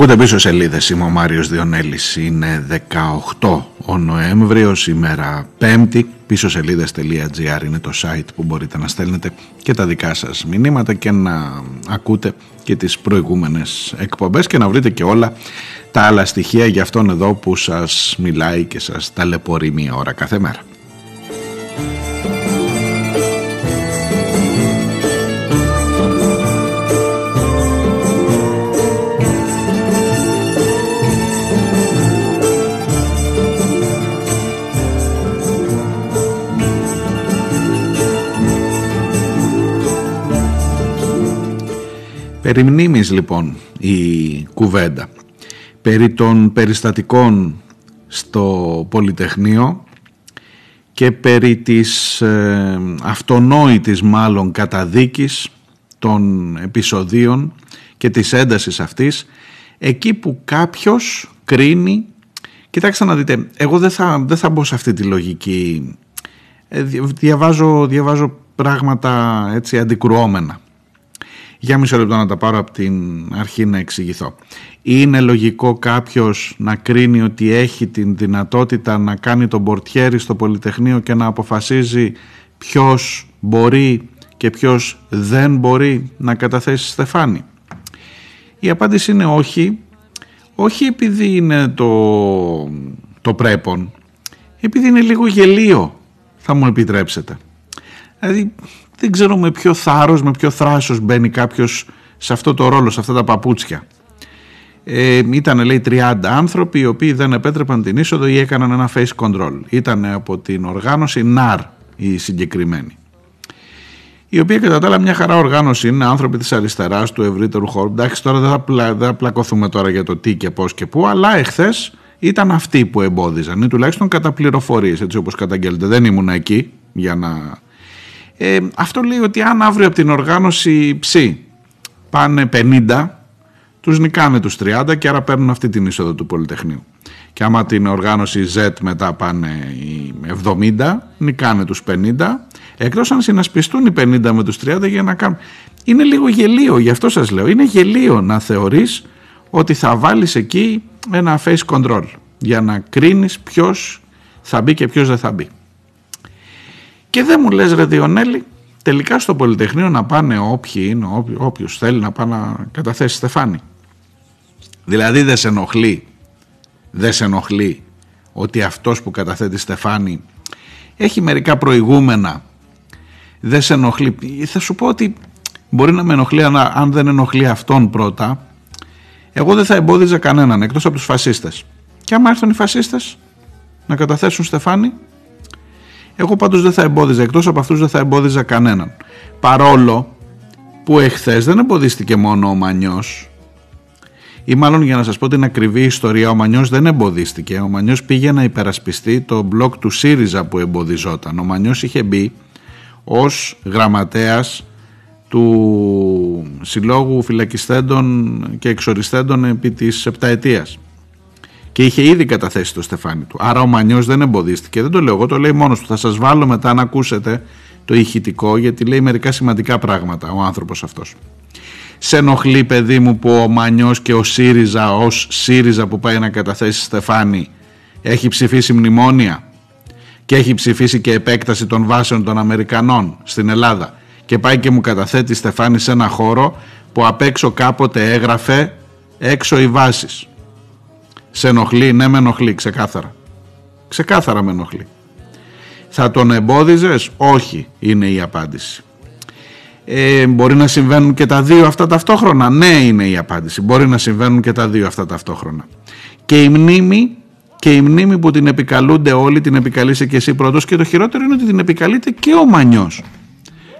Ακούτε πίσω σελίδες, είμαι ο Μάριος Διονέλης, είναι 18 ο Νοέμβριος, ημέρα 5η, πίσω σελίδες.gr είναι το site που μπορείτε να στέλνετε και τα δικά σας μηνύματα και να ακούτε και τις προηγούμενες εκπομπές και να βρείτε και όλα τα άλλα στοιχεία για αυτόν εδώ που σας μιλάει και σας ταλαιπωρεί μία ώρα κάθε μέρα. Περί μνήμης, λοιπόν η κουβέντα. Περί των περιστατικών στο Πολυτεχνείο και περί της ε, αυτονόητης μάλλον καταδίκης των επεισοδίων και της έντασης αυτής εκεί που κάποιος κρίνει κοιτάξτε να δείτε εγώ δεν θα, δεν θα μπω σε αυτή τη λογική. Ε, διαβάζω, διαβάζω πράγματα έτσι αντικρουόμενα για μισό λεπτό να τα πάρω από την αρχή να εξηγηθώ. Είναι λογικό κάποιος να κρίνει ότι έχει την δυνατότητα να κάνει τον πορτιέρι στο Πολυτεχνείο και να αποφασίζει ποιος μπορεί και ποιος δεν μπορεί να καταθέσει στεφάνι. Η απάντηση είναι όχι, όχι επειδή είναι το, το πρέπον, επειδή είναι λίγο γελίο θα μου επιτρέψετε. Δηλαδή δεν ξέρω με ποιο θάρρος, με ποιο θράσος μπαίνει κάποιος σε αυτό το ρόλο, σε αυτά τα παπούτσια. Ε, ήταν λέει 30 άνθρωποι οι οποίοι δεν επέτρεπαν την είσοδο ή έκαναν ένα face control. Ήταν από την οργάνωση NAR η συγκεκριμένη. Η οποία κατά τα άλλα μια χαρά οργάνωση είναι άνθρωποι της αριστεράς του ευρύτερου χώρου. Εντάξει τώρα δεν θα, πλα, δεν θα πλακωθούμε τώρα για το τι και πώς και πού αλλά εχθές ήταν αυτοί που εμπόδιζαν ή τουλάχιστον κατά πληροφορίες έτσι όπως καταγγέλλεται. Δεν ήμουν εκεί για να ε, αυτό λέει ότι αν αύριο από την οργάνωση ψη πάνε 50, τους νικάνε τους 30 και άρα παίρνουν αυτή την είσοδο του Πολυτεχνείου. Και άμα την οργάνωση Z μετά πάνε οι 70, νικάνε τους 50, εκτός αν συνασπιστούν οι 50 με τους 30 για να κάνουν... Είναι λίγο γελίο, γι' αυτό σας λέω, είναι γελίο να θεωρείς ότι θα βάλεις εκεί ένα face control για να κρίνεις ποιος θα μπει και ποιος δεν θα μπει. Και δεν μου λες ρε Διονέλη, τελικά στο Πολυτεχνείο να πάνε όποιοι είναι, όποιος θέλει να πάει να καταθέσει στεφάνι. Δηλαδή δεν σε ενοχλεί, δεν σε ενοχλεί ότι αυτός που καταθέτει στεφάνι έχει μερικά προηγούμενα, δεν σε ενοχλεί. Θα σου πω ότι μπορεί να με ενοχλεί αν δεν ενοχλεί αυτόν πρώτα, εγώ δεν θα εμπόδιζα κανέναν εκτός από τους φασίστες. Και άμα έρθουν οι φασίστες να καταθέσουν στεφάνι, εγώ πάντως δεν θα εμπόδιζα, εκτός από αυτούς δεν θα εμπόδιζα κανέναν. Παρόλο που εχθές δεν εμποδίστηκε μόνο ο Μανιός, ή μάλλον για να σας πω την ακριβή ιστορία, ο Μανιός δεν εμποδίστηκε. Ο Μανιός πήγε να υπερασπιστεί το μπλοκ του ΣΥΡΙΖΑ που εμποδιζόταν. Ο Μανιός είχε μπει ως γραμματέας του Συλλόγου Φυλακιστέντων και Εξοριστέντων επί της επταετίας και είχε ήδη καταθέσει το στεφάνι του. Άρα ο Μανιός δεν εμποδίστηκε. Δεν το λέω εγώ, το λέει μόνος του. Θα σας βάλω μετά να ακούσετε το ηχητικό γιατί λέει μερικά σημαντικά πράγματα ο άνθρωπος αυτός. Σε ενοχλεί παιδί μου που ο Μανιός και ο ΣΥΡΙΖΑ ως ΣΥΡΙΖΑ που πάει να καταθέσει στεφάνι έχει ψηφίσει μνημόνια και έχει ψηφίσει και επέκταση των βάσεων των Αμερικανών στην Ελλάδα και πάει και μου καταθέτει στεφάνι σε ένα χώρο που απ' έξω κάποτε έγραφε έξω οι βάσεις. Σε ενοχλεί, ναι με ενοχλεί, ξεκάθαρα. Ξεκάθαρα με ενοχλεί. Θα τον εμπόδιζες, όχι είναι η απάντηση. Ε, μπορεί να συμβαίνουν και τα δύο αυτά ταυτόχρονα; Ναι είναι η απάντηση. Μπορεί να συμβαίνουν και τα δύο αυτά ταυτόχρονα. Και η μνήμη, και η μνήμη που την επικαλούνται όλοι, την επικαλείσαι και εσύ πρώτος και το χειρότερο είναι ότι την επικαλείται και ο Μανιός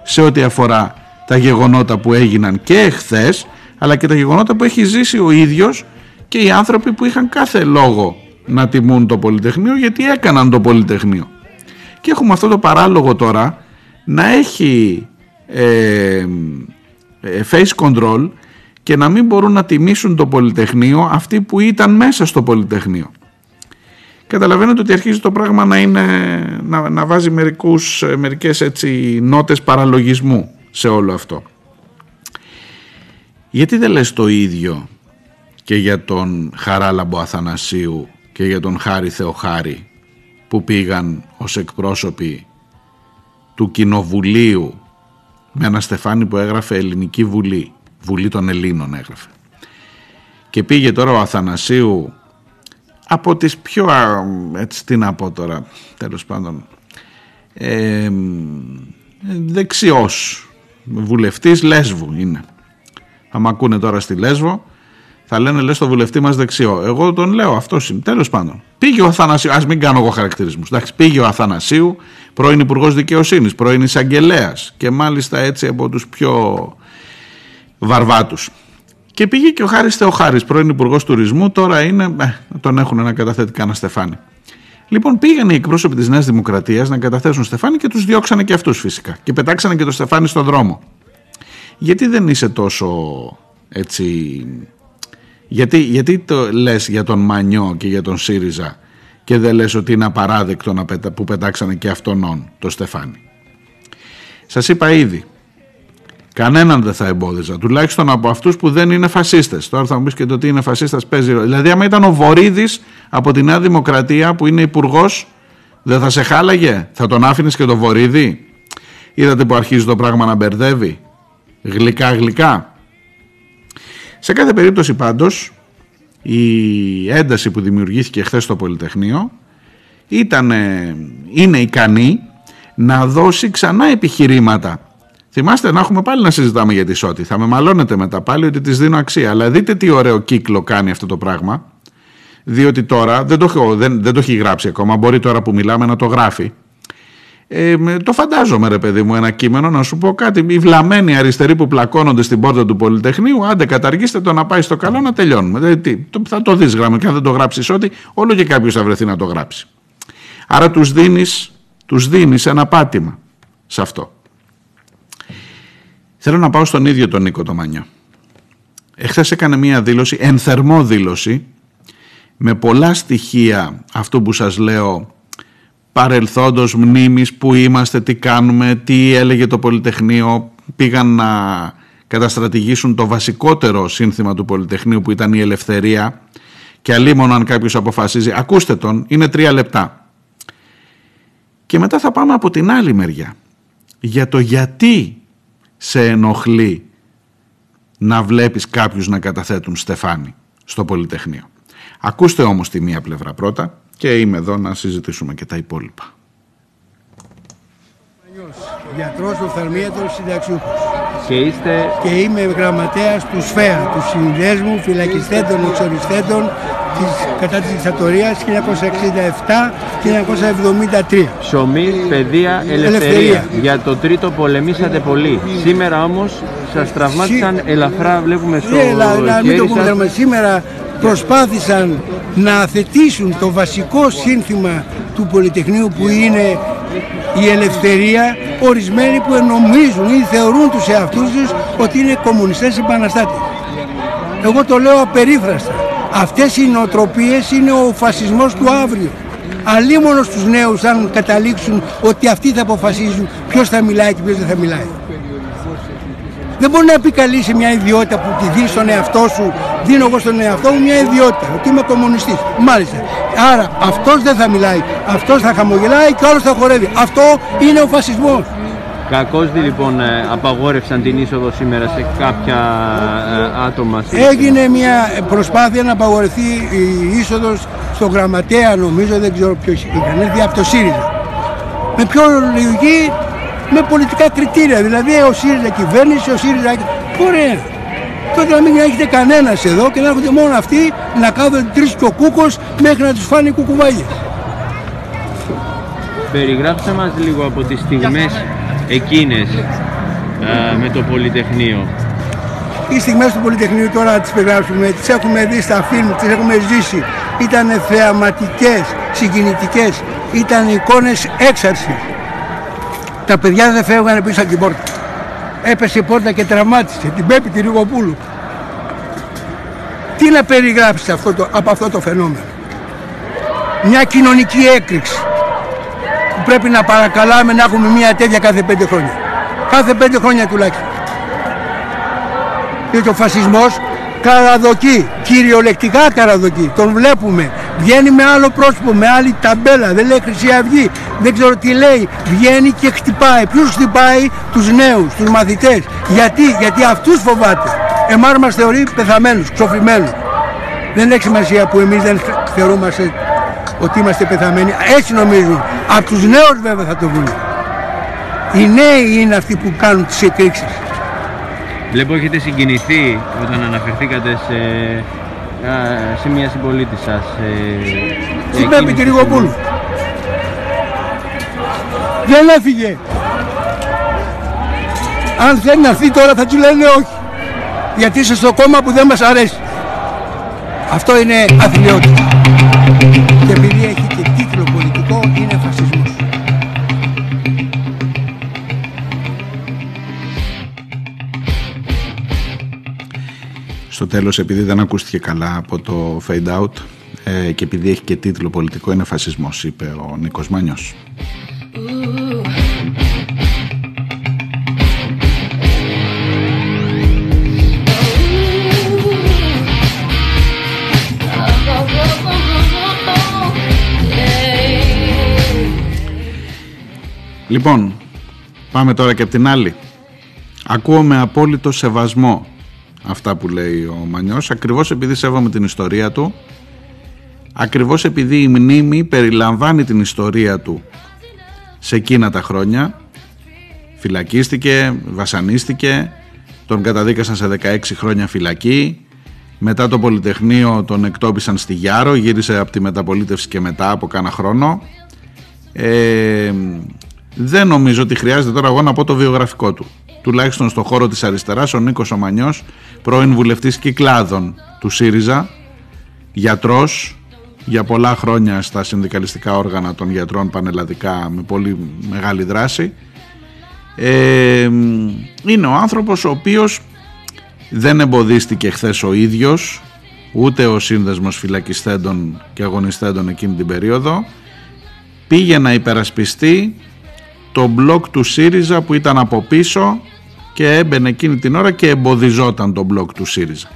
σε ό,τι αφορά τα γεγονότα που έγιναν και εχθές αλλά και τα γεγονότα που έχει ζήσει ο ίδιος και οι άνθρωποι που είχαν κάθε λόγο να τιμούν το Πολυτεχνείο γιατί έκαναν το Πολυτεχνείο. Και έχουμε αυτό το παράλογο τώρα να έχει ε, ε, face control και να μην μπορούν να τιμήσουν το Πολυτεχνείο αυτοί που ήταν μέσα στο Πολυτεχνείο. Καταλαβαίνετε ότι αρχίζει το πράγμα να, είναι, να, να βάζει μερικούς, μερικές έτσι νότες παραλογισμού σε όλο αυτό. Γιατί δεν λες το ίδιο και για τον Χαράλαμπο Αθανασίου και για τον Χάρη Θεοχάρη που πήγαν ως εκπρόσωποι του Κοινοβουλίου με ένα στεφάνι που έγραφε Ελληνική Βουλή, Βουλή των Ελλήνων έγραφε. Και πήγε τώρα ο Αθανασίου από τις πιο, α, έτσι τι να πω τώρα, τέλος πάντων, ε, δεξιός βουλευτής Λέσβου είναι. Αν ακούνε τώρα στη Λέσβο, θα λένε λες το βουλευτή μας δεξιό. Εγώ τον λέω, αυτό είναι. Τέλος πάντων. Πήγε ο Αθανασίου, ας μην κάνω εγώ χαρακτηρισμούς. πήγε ο Αθανασίου, πρώην Υπουργός Δικαιοσύνης, πρώην εισαγγελέας και μάλιστα έτσι από τους πιο βαρβάτους. Και πήγε και ο Χάρης Θεοχάρης, πρώην Υπουργός Τουρισμού, τώρα είναι. Ε, τον έχουν ένα καταθέτει κανένα στεφάνι. Λοιπόν, πήγαν οι εκπρόσωποι της Νέας Δημοκρατίας να καταθέσουν στεφάνι και τους διώξανε και αυτούς φυσικά. Και πετάξανε και το στεφάνι στον δρόμο. Γιατί δεν είσαι τόσο έτσι γιατί, γιατί το λες για τον Μανιό και για τον ΣΥΡΙΖΑ και δεν λες ότι είναι απαράδεκτο να πετα, που πετάξανε και αυτόν το Στεφάνι. Σας είπα ήδη, κανέναν δεν θα εμπόδιζα, τουλάχιστον από αυτούς που δεν είναι φασίστες. Τώρα θα μου πεις και το τι είναι φασίστας παίζει ρόλο. Δηλαδή άμα ήταν ο Βορύδης από τη Νέα Δημοκρατία που είναι υπουργός, δεν θα σε χάλαγε, θα τον άφηνες και το Βορύδη; Είδατε που αρχίζει το πράγμα να μπερδεύει; Γλυκά γλυκά. Σε κάθε περίπτωση πάντως η ένταση που δημιουργήθηκε χθες στο Πολυτεχνείο ήταν, είναι ικανή να δώσει ξανά επιχειρήματα. Θυμάστε να έχουμε πάλι να συζητάμε για τη Σότη. Θα με μαλώνετε μετά πάλι ότι της δίνω αξία. Αλλά δείτε τι ωραίο κύκλο κάνει αυτό το πράγμα. Διότι τώρα δεν το, δεν, δεν το έχει γράψει ακόμα. Μπορεί τώρα που μιλάμε να το γράφει. Ε, το φαντάζομαι ρε παιδί μου ένα κείμενο να σου πω κάτι. Οι βλαμμένοι αριστεροί που πλακώνονται στην πόρτα του Πολυτεχνείου άντε καταργήστε το να πάει στο καλό να τελειώνουμε. Δηλαδή, τι, το, θα το δεις γραμμικά αν δεν το γράψεις ότι όλο και κάποιος θα βρεθεί να το γράψει. Άρα τους δίνεις, τους δίνεις ένα πάτημα σε αυτό. Θέλω να πάω στον ίδιο τον Νίκο το Μανιό. Εχθές έκανε μια δήλωση ενθερμό δήλωση με πολλά στοιχεία αυτού που σας λέω παρελθόντος μνήμης που είμαστε, τι κάνουμε, τι έλεγε το Πολυτεχνείο πήγαν να καταστρατηγήσουν το βασικότερο σύνθημα του Πολυτεχνείου που ήταν η ελευθερία. Και αλίμονο αν κάποιος αποφασίζει ακούστε τον, είναι τρία λεπτά και μετά θα πάμε από την άλλη μεριά. Για το γιατί σε ενοχλεί να βλέπεις κάποιους να καταθέτουν στεφάνι στο Πολυτεχνείο. Ακούστε όμως τη μία πλευρά πρώτα και είμαι εδώ να συζητήσουμε και τα υπόλοιπα. Γιατρός οφθαλμίατρος συνταξιούχος. Και είστε... Και είμαι γραμματέας του ΣΦΕΑ, του Συνδέσμου Φυλακιστέντων Εξοριστέντων της, κατά της δικτατορίας 1967-1973. Ψωμί, παιδεία, ελευθερία. Ελευθερία. Για το τρίτο πολεμήσατε πολύ. Σήμερα όμως σας τραυμάτισαν ελαφρά, βλέπουμε στο Ναι, αλλά να μην το χέρι πούμε σας. δράμα. Σήμερα προσπάθησαν να αθετήσουν το βασικό σύνθημα του Πολυτεχνείου που είναι η ελευθερία ορισμένοι που νομίζουν ή θεωρούν τους εαυτούς τους ότι είναι κομμουνιστές επαναστάτες. Εγώ το λέω απερίφραστα. Αυτές οι νοοτροπίες είναι ο φασισμός του αύριο. Αλίμονος στους νέους αν καταλήξουν ότι αυτοί θα αποφασίζουν ποιος θα μιλάει και ποιος δεν θα μιλάει. Δεν μπορεί να πει καλή σε μια ιδιότητα που τη δίνεις στον εαυτό σου, δίνω εγώ στον εαυτό μου μια ιδιότητα, ότι είμαι κομμουνιστής. Μάλιστα. Άρα αυτός δεν θα μιλάει, αυτός θα χαμογελάει και όλος θα χορεύει. Αυτό είναι ο φασισμός. Κακώς δι, λοιπόν ε, απαγόρευσαν την είσοδο σήμερα σε κάποια ε, άτομα. Έγινε μια προσπάθεια να απαγορευτεί η είσοδος στο γραμματέα, νομίζω, δεν ξέρω ποιος είχαν έρθει, από το ΣΥΡΙΖΑ. Με ποιο λογική, με πολιτικά κριτήρια. Δηλαδή ο ΣΥΡΙΖΑ κυβέρνηση, ο ΣΥΡΙΖΑ. Ωραία. Τότε να μην έχετε κανένας εδώ και να έρχονται μόνο αυτοί να κάθονται τρεις και ο κούκο μέχρι να τους φάνε οι κουκουβάγες. Περιγράψτε μας λίγο από τις στιγμές εκείνες ε, με το Πολυτεχνείο. Οι στιγμές του Πολυτεχνείου τώρα να τις περιγράψουμε, τις έχουμε δει στα φιλμ, τις έχουμε ζήσει. Ήταν θεαματικές, συγκινητικές, ήταν εικόνες έξαρσης. Τα παιδιά δεν φεύγανε πίσω από την πόρτα. Έπεσε η πόρτα και τραυμάτισε την Πέπη τη Ριγοπούλου. Τι να περιγράψεις αυτό το, από αυτό το φαινόμενο; Μια κοινωνική έκρηξη που πρέπει να παρακαλάμε να έχουμε μια τέτοια κάθε πέντε χρόνια. Κάθε πέντε χρόνια τουλάχιστον. Διότι ο φασισμός Καραδοκεί, κυριολεκτικά καραδοκεί. Τον βλέπουμε. Βγαίνει με άλλο πρόσωπο, με άλλη ταμπέλα. Δεν λέει Χρυσή Αυγή. Δεν ξέρω τι λέει. Βγαίνει και χτυπάει. Ποιους χτυπάει, τους νέους, τους μαθητές. Γιατί, γιατί αυτούς φοβάται. Εμάς μας θεωρεί πεθαμένους, ξοφημένους. Δεν έχει σημασία που εμείς δεν θεωρούμαστε ότι είμαστε πεθαμένοι. Έτσι νομίζουν. Από τους νέους βέβαια θα το βρουν. Οι νέοι είναι αυτοί που κάνουν τις εκρήξεις. Βλέπω έχετε συγκινηθεί όταν αναφερθήκατε σε, α, σε μια συμπολίτη σας. Ε, Στην Πέμπη Κυριγοπούλου. Δεν έφυγε. Αν θέλει να έρθει τώρα θα του λένε όχι. Γιατί είσαι στο κόμμα που δεν μας αρέσει. Αυτό είναι αθλειότητα. Τίτλο πολιτικό είναι φασισμός. Στο τέλος επειδή δεν ακούστηκε καλά από το fade out ε, και επειδή έχει και τίτλο πολιτικό είναι φασισμός είπε ο Νίκος Μάνιος. Λοιπόν, πάμε τώρα και από την άλλη. Ακούω με απόλυτο σεβασμό αυτά που λέει ο Μανιός, ακριβώς επειδή σέβομαι την ιστορία του, ακριβώς επειδή η μνήμη περιλαμβάνει την ιστορία του σε εκείνα τα χρόνια, φυλακίστηκε, βασανίστηκε, τον καταδίκασαν σε 16 χρόνια φυλακή, μετά το Πολυτεχνείο τον εκτόπισαν στη Γιάρο, γύρισε από τη μεταπολίτευση και μετά από κάνα χρόνο. Ε, δεν νομίζω ότι χρειάζεται τώρα εγώ να πω το βιογραφικό του. Τουλάχιστον στον χώρο της αριστεράς ο Νίκος Ομανιός, πρώην βουλευτής κυκλάδων του ΣΥΡΙΖΑ, γιατρός για πολλά χρόνια στα συνδικαλιστικά όργανα των γιατρών πανελλαδικά με πολύ μεγάλη δράση. Ε, είναι ο άνθρωπος ο οποίος δεν εμποδίστηκε χθες ο ίδιος ούτε ο σύνδεσμος φυλακιστέντων και αγωνιστέντων εκείνη την περίοδο πήγε να υπερασπιστεί το μπλοκ του ΣΥΡΙΖΑ που ήταν από πίσω και έμπαινε εκείνη την ώρα και εμποδιζόταν το μπλοκ του ΣΥΡΙΖΑ.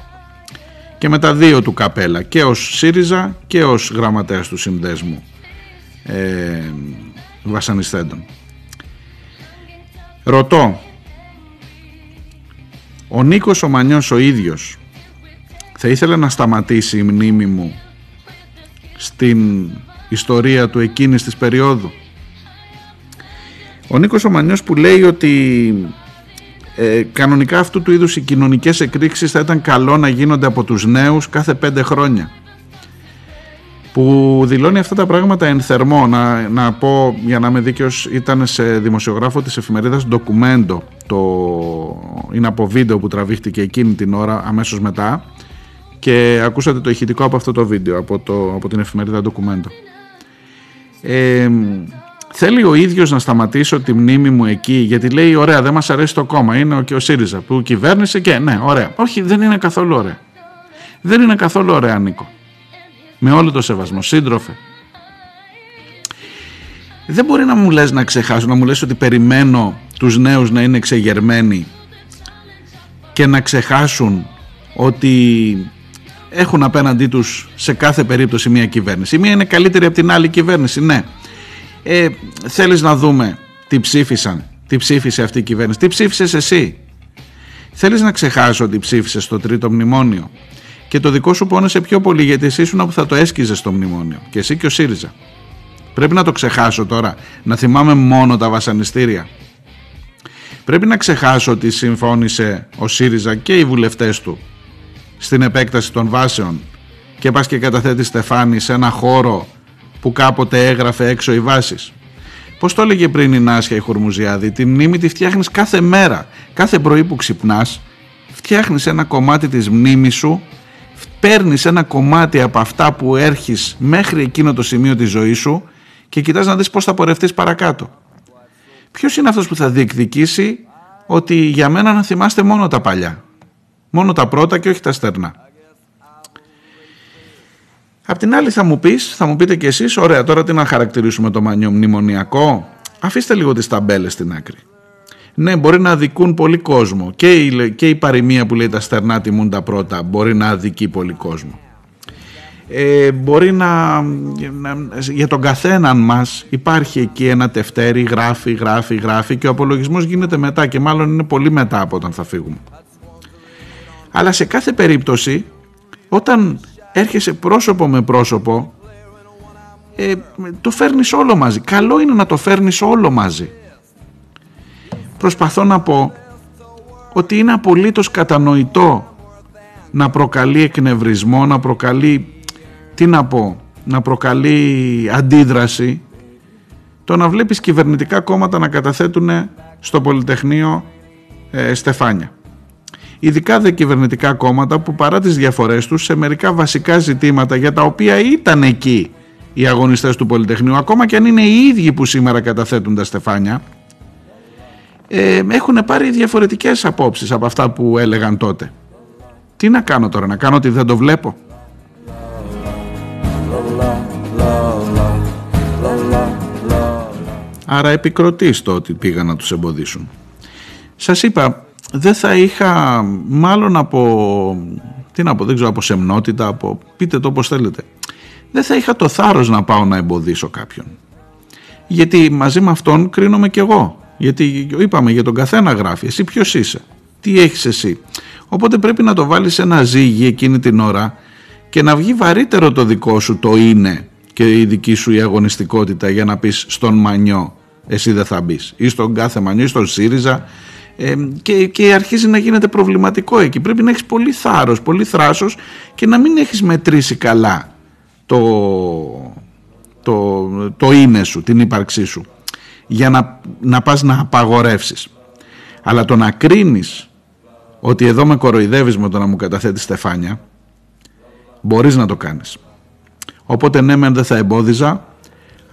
Και με τα δύο του καπέλα και ως ΣΥΡΙΖΑ και ως γραμματέας του συνδέσμου ε, βασανιστέντων. Ρωτώ, ο Νίκος ο Μανιός ο ίδιος θα ήθελε να σταματήσει η μνήμη μου στην ιστορία του εκείνης της περίοδου; Ο Νίκος Ομανιός που λέει ότι ε, κανονικά αυτού του είδους οι κοινωνικές εκρήξεις θα ήταν καλό να γίνονται από τους νέους κάθε πέντε χρόνια. Που δηλώνει αυτά τα πράγματα εν θερμό. Να, να πω για να είμαι δίκαιος ήταν σε δημοσιογράφο της εφημερίδας Documento το, είναι από βίντεο που τραβήχτηκε εκείνη την ώρα αμέσως μετά. Και ακούσατε το ηχητικό από αυτό το βίντεο από, το, από την εφημερίδα Documento ε, Θέλει ο ίδιος να σταματήσω τη μνήμη μου εκεί γιατί λέει ωραία δεν μας αρέσει το κόμμα είναι και ο ΣΥΡΙΖΑ που κυβέρνησε και ναι ωραία. Όχι δεν είναι καθόλου ωραία. Δεν είναι καθόλου ωραία Νίκο. Με όλο το σεβασμό. Σύντροφε. Δεν μπορεί να μου λες να ξεχάσω, να μου λες ότι περιμένω τους νέους να είναι εξεγερμένοι και να ξεχάσουν ότι έχουν απέναντί τους σε κάθε περίπτωση μια κυβέρνηση. Η μία είναι καλύτερη από την άλλη κυβέρνηση, ναι ε, θέλεις να δούμε τι ψήφισαν, τι ψήφισε αυτή η κυβέρνηση, τι ψήφισες εσύ; Θέλεις να ξεχάσω ότι ψήφισες το τρίτο μνημόνιο; Και το δικό σου πόνεσε πιο πολύ γιατί εσύ ήσουν που θα το έσκιζε στο μνημόνιο και εσύ και ο ΣΥΡΙΖΑ. Πρέπει να το ξεχάσω τώρα, να θυμάμαι μόνο τα βασανιστήρια. Πρέπει να ξεχάσω ότι συμφώνησε ο ΣΥΡΙΖΑ και οι βουλευτές του στην επέκταση των βάσεων και πας και καταθέτεις Στεφάνη σε ένα χώρο που κάποτε έγραφε έξω οι βάσεις. Πώς το έλεγε πριν η Νάσια η Χουρμουζιάδη, τη μνήμη τη φτιάχνεις κάθε μέρα. Κάθε πρωί που ξυπνάς, φτιάχνεις ένα κομμάτι της μνήμης σου, παίρνεις ένα κομμάτι από αυτά που έρχεις μέχρι εκείνο το σημείο της ζωής σου και κοιτάς να δεις πώς θα πορευτείς παρακάτω. Ποιος είναι αυτός που θα διεκδικήσει ότι για μένα να θυμάστε μόνο τα παλιά. Μόνο τα πρώτα και όχι τα στερνά; Απ' την άλλη θα μου πεις, θα μου πείτε κι εσείς, ωραία τώρα τι να χαρακτηρίσουμε το μανιό μνημονιακό; Αφήστε λίγο τις ταμπέλες στην άκρη. Ναι, μπορεί να αδικούν πολύ κόσμο. Και η, και η παροιμία που λέει τα στερνά τιμούν τα πρώτα μπορεί να αδικεί πολύ κόσμο. Ε, μπορεί να, να, για τον καθέναν μας υπάρχει εκεί ένα τευτέρι, γράφει, γράφει, γράφει και ο απολογισμός γίνεται μετά και μάλλον είναι πολύ μετά από όταν θα φύγουμε. Αλλά σε κάθε περίπτωση όταν έρχεσαι πρόσωπο με πρόσωπο ε, το φέρνεις όλο μαζί. Καλό είναι να το φέρνεις όλο μαζί. Προσπαθώ να πω ότι είναι απολύτως κατανοητό να προκαλεί εκνευρισμό, να προκαλεί, τι να πω, να προκαλεί αντίδραση το να βλέπεις κυβερνητικά κόμματα να καταθέτουν στο Πολυτεχνείο ε, στεφάνια. Ειδικά δε κυβερνητικά κόμματα που παρά τις διαφορές τους σε μερικά βασικά ζητήματα για τα οποία ήταν εκεί οι αγωνιστές του Πολυτεχνείου ακόμα και αν είναι οι ίδιοι που σήμερα καταθέτουν τα στεφάνια ε, έχουν πάρει διαφορετικές απόψεις από αυτά που έλεγαν τότε. Τι να κάνω τώρα, να κάνω ότι δεν το βλέπω; Άρα επικροτείς το ότι πήγαν να τους εμποδίσουν. Σας είπα, δεν θα είχα μάλλον από, τι να πω, δεν ξέρω, από σεμνότητα, από, πείτε το όπως θέλετε. Δεν θα είχα το θάρρος να πάω να εμποδίσω κάποιον. Γιατί μαζί με αυτόν κρίνομαι κι εγώ. Γιατί είπαμε για τον καθένα γράφει. Εσύ ποιος είσαι; Τι έχεις εσύ; Οπότε πρέπει να το βάλεις ένα ζύγι εκείνη την ώρα και να βγει βαρύτερο το δικό σου το είναι και η δική σου η αγωνιστικότητα για να πεις στον Μανιό εσύ δεν θα μπεις. Ή στον κάθε Μανιό ή στον ΣΥΡΙΖΑ ε, και, και αρχίζει να γίνεται προβληματικό εκεί. Πρέπει να έχεις πολύ θάρρος, πολύ θράσος και να μην έχεις μετρήσει καλά το, το, το είναι σου, την ύπαρξή σου για να, να πας να απαγορεύσεις. Αλλά το να κρίνεις ότι εδώ με κοροϊδεύεις με το να μου καταθέτεις στεφάνια μπορείς να το κάνεις. Οπότε ναι μεν δεν θα εμπόδιζα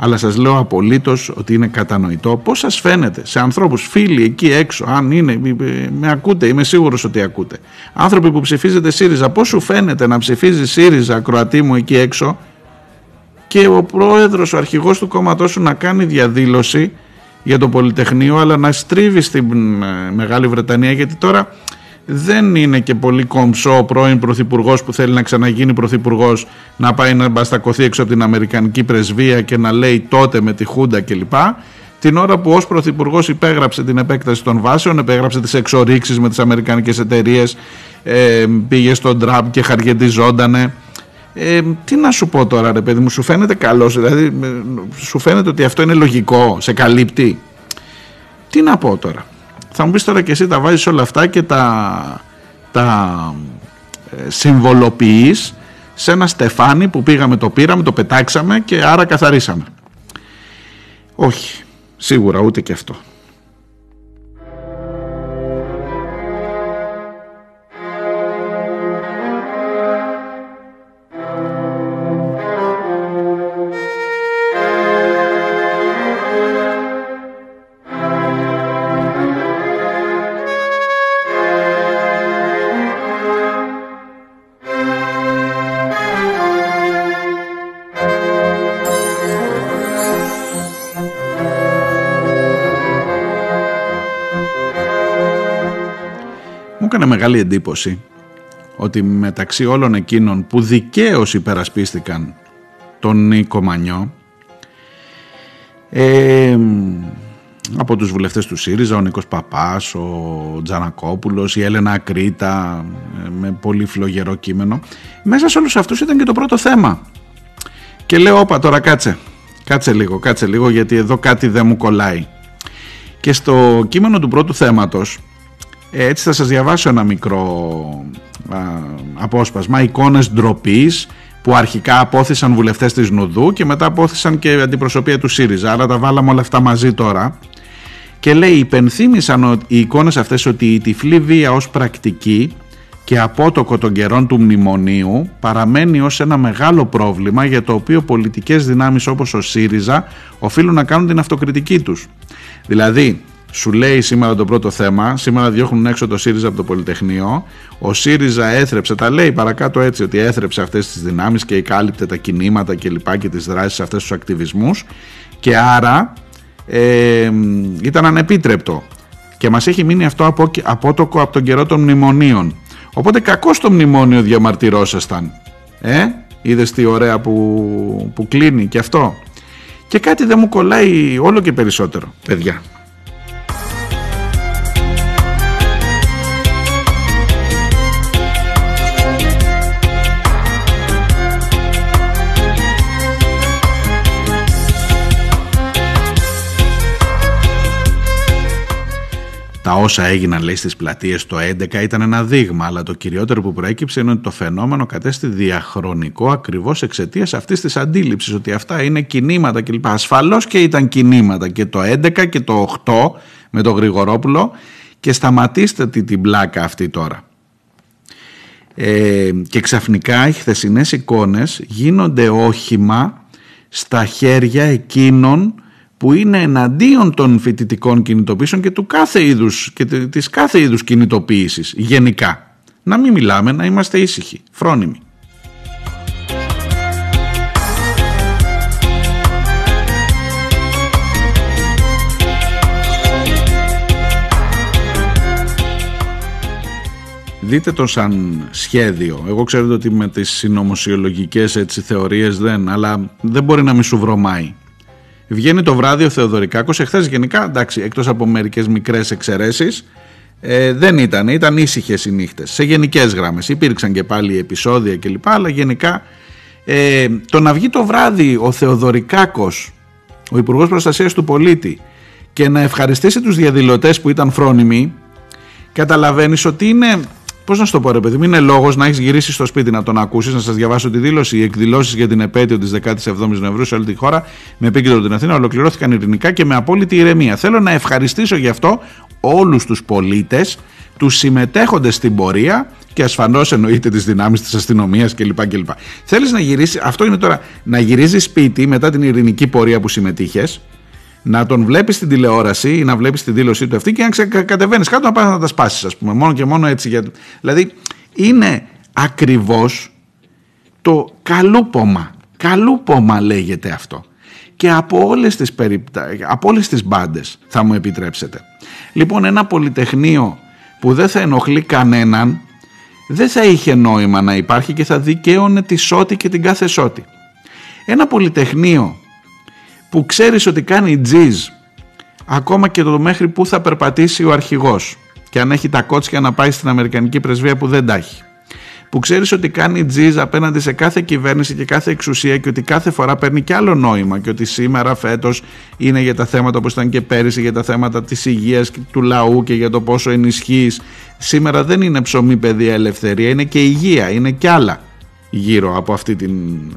αλλά σας λέω απολύτως ότι είναι κατανοητό πώς σας φαίνεται σε ανθρώπους, φίλοι εκεί έξω, αν είναι, με ακούτε, είμαι σίγουρος ότι ακούτε. Άνθρωποι που ψηφίζετε ΣΥΡΙΖΑ, πώς σου φαίνεται να ψηφίζει ΣΥΡΙΖΑ, Κροατή μου εκεί έξω και ο πρόεδρος, ο αρχηγός του κόμματός σου να κάνει διαδήλωση για το Πολυτεχνείο αλλά να στρίβει στην ε, Μεγάλη Βρετανία γιατί τώρα δεν είναι και πολύ κομψό ο πρώην πρωθυπουργός που θέλει να ξαναγίνει πρωθυπουργός να πάει να μπαστακωθεί έξω από την Αμερικανική πρεσβεία και να λέει τότε με τη Χούντα κλπ. Την ώρα που ως πρωθυπουργός υπέγραψε την επέκταση των βάσεων, επέγραψε τις εξορίξεις με τις αμερικανικές εταιρείες, ε, πήγε στον Τραμπ και χαργεντιζόντανε. Ε, τι να σου πω τώρα ρε παιδί μου, σου φαίνεται καλός, δηλαδή ε, σου φαίνεται ότι αυτό είναι λογικό, σε καλύπτει. Τι να πω τώρα. Θα μου πεις τώρα και εσύ τα βάζεις όλα αυτά και τα, τα ε, συμβολοποιείς σε ένα στεφάνι που πήγαμε, το πήραμε, το πετάξαμε και άρα καθαρίσαμε. Όχι, σίγουρα ούτε και αυτό. Μεγάλη εντύπωση ότι μεταξύ όλων εκείνων που δικαίως υπερασπίστηκαν τον Νίκο Μανιό ε, από τους βουλευτές του ΣΥΡΙΖΑ, ο Νίκος Παπάς, ο Τζανακόπουλος, η Έλενα Ακρίτα ε, με πολύ φλογερό κείμενο. Μέσα σε όλους αυτούς ήταν και το πρώτο θέμα. Και λέω, όπα τώρα κάτσε, κάτσε λίγο, κάτσε λίγο γιατί εδώ κάτι δεν μου κολλάει. Και στο κείμενο του πρώτου θέματος ε, έτσι θα σας διαβάσω ένα μικρό α, απόσπασμα. Εικόνες ντροπής που αρχικά απόθυσαν βουλευτές της Νουδού και μετά απόθυσαν και αντιπροσωπεία του ΣΥΡΙΖΑ. Άρα τα βάλαμε όλα αυτά μαζί τώρα. Και λέει υπενθύμησαν οι εικόνες αυτές ότι η τυφλή βία ως πρακτική και απότοκο των καιρών του μνημονίου παραμένει ως ένα μεγάλο πρόβλημα για το οποίο πολιτικές δυνάμεις όπως ο ΣΥΡΙΖΑ οφείλουν να κάνουν την αυτοκριτική τους. Δηλαδή σου λέει σήμερα το πρώτο θέμα, σήμερα διώχνουν έξω το ΣΥΡΙΖΑ από το Πολυτεχνείο. Ο ΣΥΡΙΖΑ έθρεψε, τα λέει παρακάτω έτσι, ότι έθρεψε αυτές τις δυνάμεις και εκάλυπτε τα κινήματα και λοιπά και τις δράσεις αυτές τους ακτιβισμούς και άρα ε, ήταν ανεπίτρεπτο. Και μας έχει μείνει αυτό από, απότοκο από τον καιρό των μνημονίων. Οπότε κακό το μνημόνιο διαμαρτυρόσασταν. Ε, είδες τι ωραία που, που κλείνει και αυτό. Και κάτι δεν μου κολλάει όλο και περισσότερο, παιδιά. Τα όσα έγιναν λέει στις πλατείες το 11 ήταν ένα δείγμα, αλλά το κυριότερο που προέκυψε είναι ότι το φαινόμενο κατέστη διαχρονικό ακριβώς εξαιτίας αυτής της αντίληψης ότι αυτά είναι κινήματα κλπ. Ασφαλώς και ήταν κινήματα και το 11 και το 8 με το Γρηγορόπουλο και σταματήστε την πλάκα αυτή τώρα. Ε, και ξαφνικά οι χθεσινές εικόνες γίνονται όχημα στα χέρια εκείνων που είναι εναντίον των φοιτητικών κινητοποίησεων και του κάθε είδους, και της κάθε είδους κινητοποίησης γενικά. Να μην μιλάμε, να είμαστε ήσυχοι, φρόνιμοι. Δείτε το σαν σχέδιο. Εγώ ξέρω ότι με τις συνωμοσιολογικές έτσι, θεωρίες δεν, αλλά δεν μπορεί να μη σου βρωμάει. Βγαίνει το βράδυ ο Θεοδωρικάκος, εχθές γενικά, εντάξει, εκτός από μερικές μικρές εξαιρέσεις, ε, δεν ήταν, ήταν ήσυχες οι νύχτες, σε γενικές γράμμες. Υπήρξαν και πάλι επεισόδια κλπ, αλλά γενικά ε, το να βγει το βράδυ ο Θεοδωρικάκος, ο Υπουργός Προστασίας του Πολίτη, και να ευχαριστήσει τους διαδηλωτές που ήταν φρόνιμοι, καταλαβαίνεις ότι είναι Πώς να σου το πω, ρε παιδί μου, είναι λόγος να έχεις γυρίσει στο σπίτι να τον ακούσεις, να σας διαβάσω τη δήλωση. Οι εκδηλώσεις για την επέτειο της 17ης Νοεμβρίου σε όλη τη χώρα με επίκεντρο την Αθήνα ολοκληρώθηκαν ειρηνικά και με απόλυτη ηρεμία. Θέλω να ευχαριστήσω γι' αυτό όλους τους πολίτες, τους συμμετέχοντες στην πορεία και ασφαλώς εννοείται τις δυνάμεις της αστυνομίας κλπ. κλπ. Θέλεις να γυρίσεις, αυτό είναι τώρα, να γυρίζεις σπίτι μετά την ειρηνική πορεία που συμμετείχες, να τον βλέπεις στην τηλεόραση ή να βλέπεις την δήλωσή του αυτή και να κατεβαίνεις κάτω να πας να τα σπάσεις, ας πούμε. Μόνο και μόνο έτσι. Για... Δηλαδή είναι ακριβώς το καλούπομα. Καλούπομα λέγεται αυτό. Και από όλες τις, περιπτα... από όλες τις μπάντες θα μου επιτρέψετε. Λοιπόν ένα πολυτεχνείο που δεν θα ενοχλεί κανέναν δεν θα είχε νόημα να υπάρχει και θα δικαίωνε τη σώτη και την κάθε σώτη. Ένα πολυτεχνείο που ξέρεις ότι κάνει τζιζ ακόμα και το μέχρι που θα περπατήσει ο αρχηγός και αν έχει τα κότσια να πάει στην Αμερικανική πρεσβεία που δεν τα έχει. Που ξέρεις ότι κάνει τζιζ απέναντι σε κάθε κυβέρνηση και κάθε εξουσία και ότι κάθε φορά παίρνει και άλλο νόημα και ότι σήμερα φέτος είναι για τα θέματα όπως ήταν και πέρυσι για τα θέματα της υγείας του λαού και για το πόσο ενισχύεις. Σήμερα δεν είναι ψωμί παιδεία ελευθερία είναι και υγεία, είναι και άλλα γύρω από αυτή τη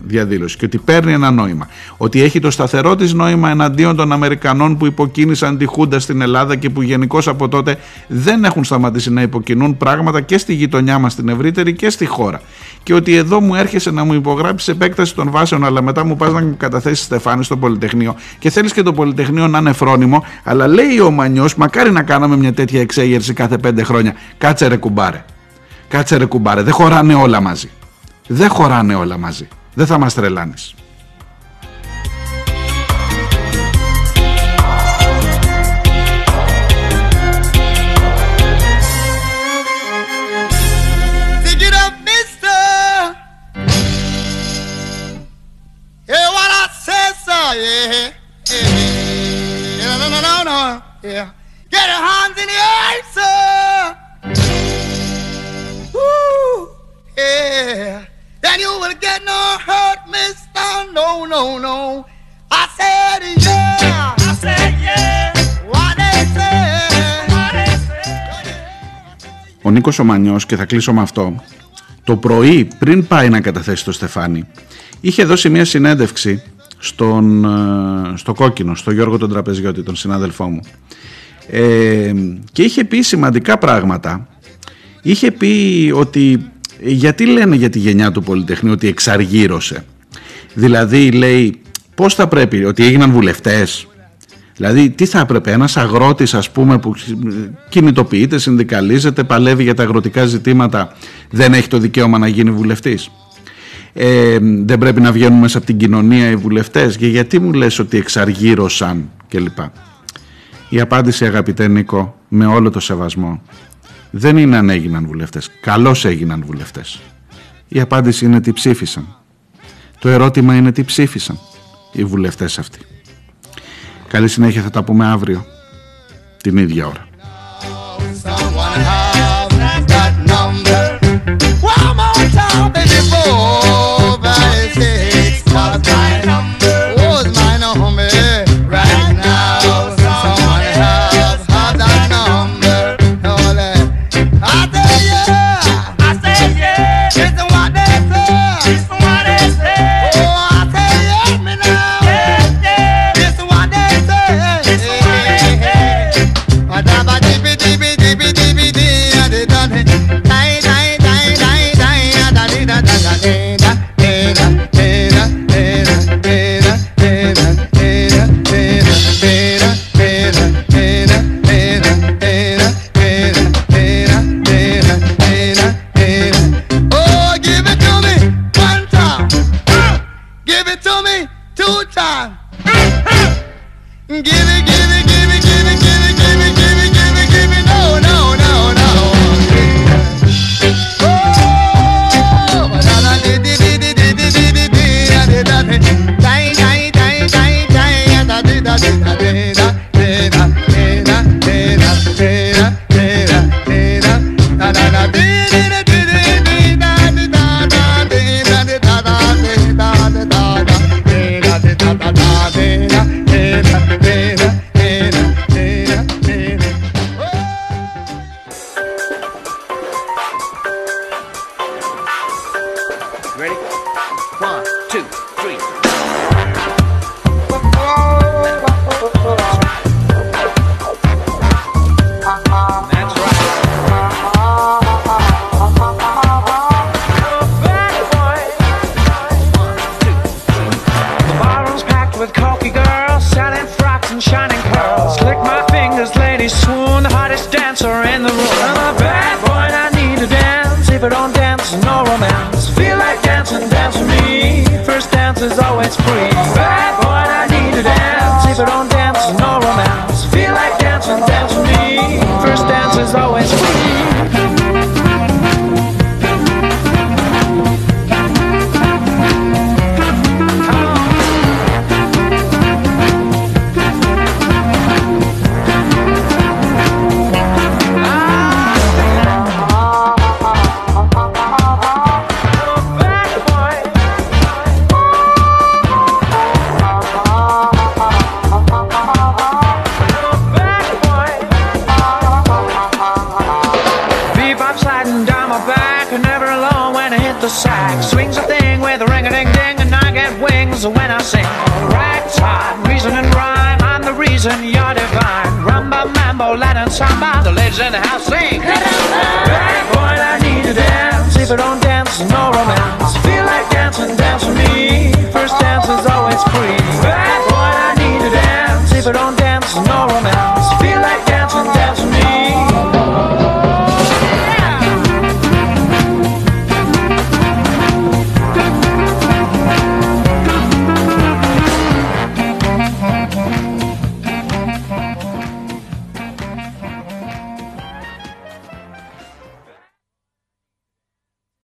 διαδήλωση και ότι παίρνει ένα νόημα. Ότι έχει το σταθερό της νόημα εναντίον των Αμερικανών που υποκίνησαν τη Χούντα στην Ελλάδα και που γενικώς από τότε δεν έχουν σταματήσει να υποκινούν πράγματα και στη γειτονιά μας την ευρύτερη και στη χώρα. Και ότι εδώ μου έρχεσαι να μου υπογράψεις επέκταση των βάσεων, αλλά μετά μου πας να μου καταθέσεις Στεφάνη στο Πολυτεχνείο και θέλεις και το Πολυτεχνείο να είναι φρόνιμο, αλλά λέει ο Μανιός, μακάρι να κάναμε μια τέτοια εξέγερση κάθε πέντε χρόνια. Κάτσε ρε κουμπάρε. Κάτσε ρε κουμπάρε. Δεν χωράνε όλα μαζί. Δεν χωράνε όλα μαζί. Δεν θα μας τρελάνε. Then you will get no hurt, mister. No, no, no. I said, yeah. I said, yeah. What they say. What they say. Ο Νίκος Ομανιός και θα κλείσω με αυτό το πρωί πριν πάει να καταθέσει το Στεφάνι είχε δώσει μια συνέντευξη στον, ε, στο κόκκινο, στο Γιώργο τον Τραπεζιώτη, τον συνάδελφό μου ε, και είχε πει σημαντικά πράγματα είχε πει ότι γιατί λένε για τη γενιά του Πολυτεχνείου ότι εξαργύρωσε; Δηλαδή λέει πώς θα πρέπει, ότι έγιναν βουλευτές; Δηλαδή τι θα έπρεπε ένας αγρότης ας πούμε που κινητοποιείται, συνδικαλίζεται, παλεύει για τα αγροτικά ζητήματα δεν έχει το δικαίωμα να γίνει βουλευτής; ε, Δεν πρέπει να βγαίνουν μέσα από την κοινωνία οι βουλευτές; Και γιατί μου λες ότι εξαργύρωσαν κλπ; Η απάντηση αγαπητέ Νίκο με όλο το σεβασμό δεν είναι αν έγιναν βουλευτές. Καλώς έγιναν βουλευτές. Η απάντηση είναι τι ψήφισαν. Το ερώτημα είναι τι ψήφισαν οι βουλευτές αυτοί. Καλή συνέχεια θα τα πούμε αύριο την ίδια ώρα.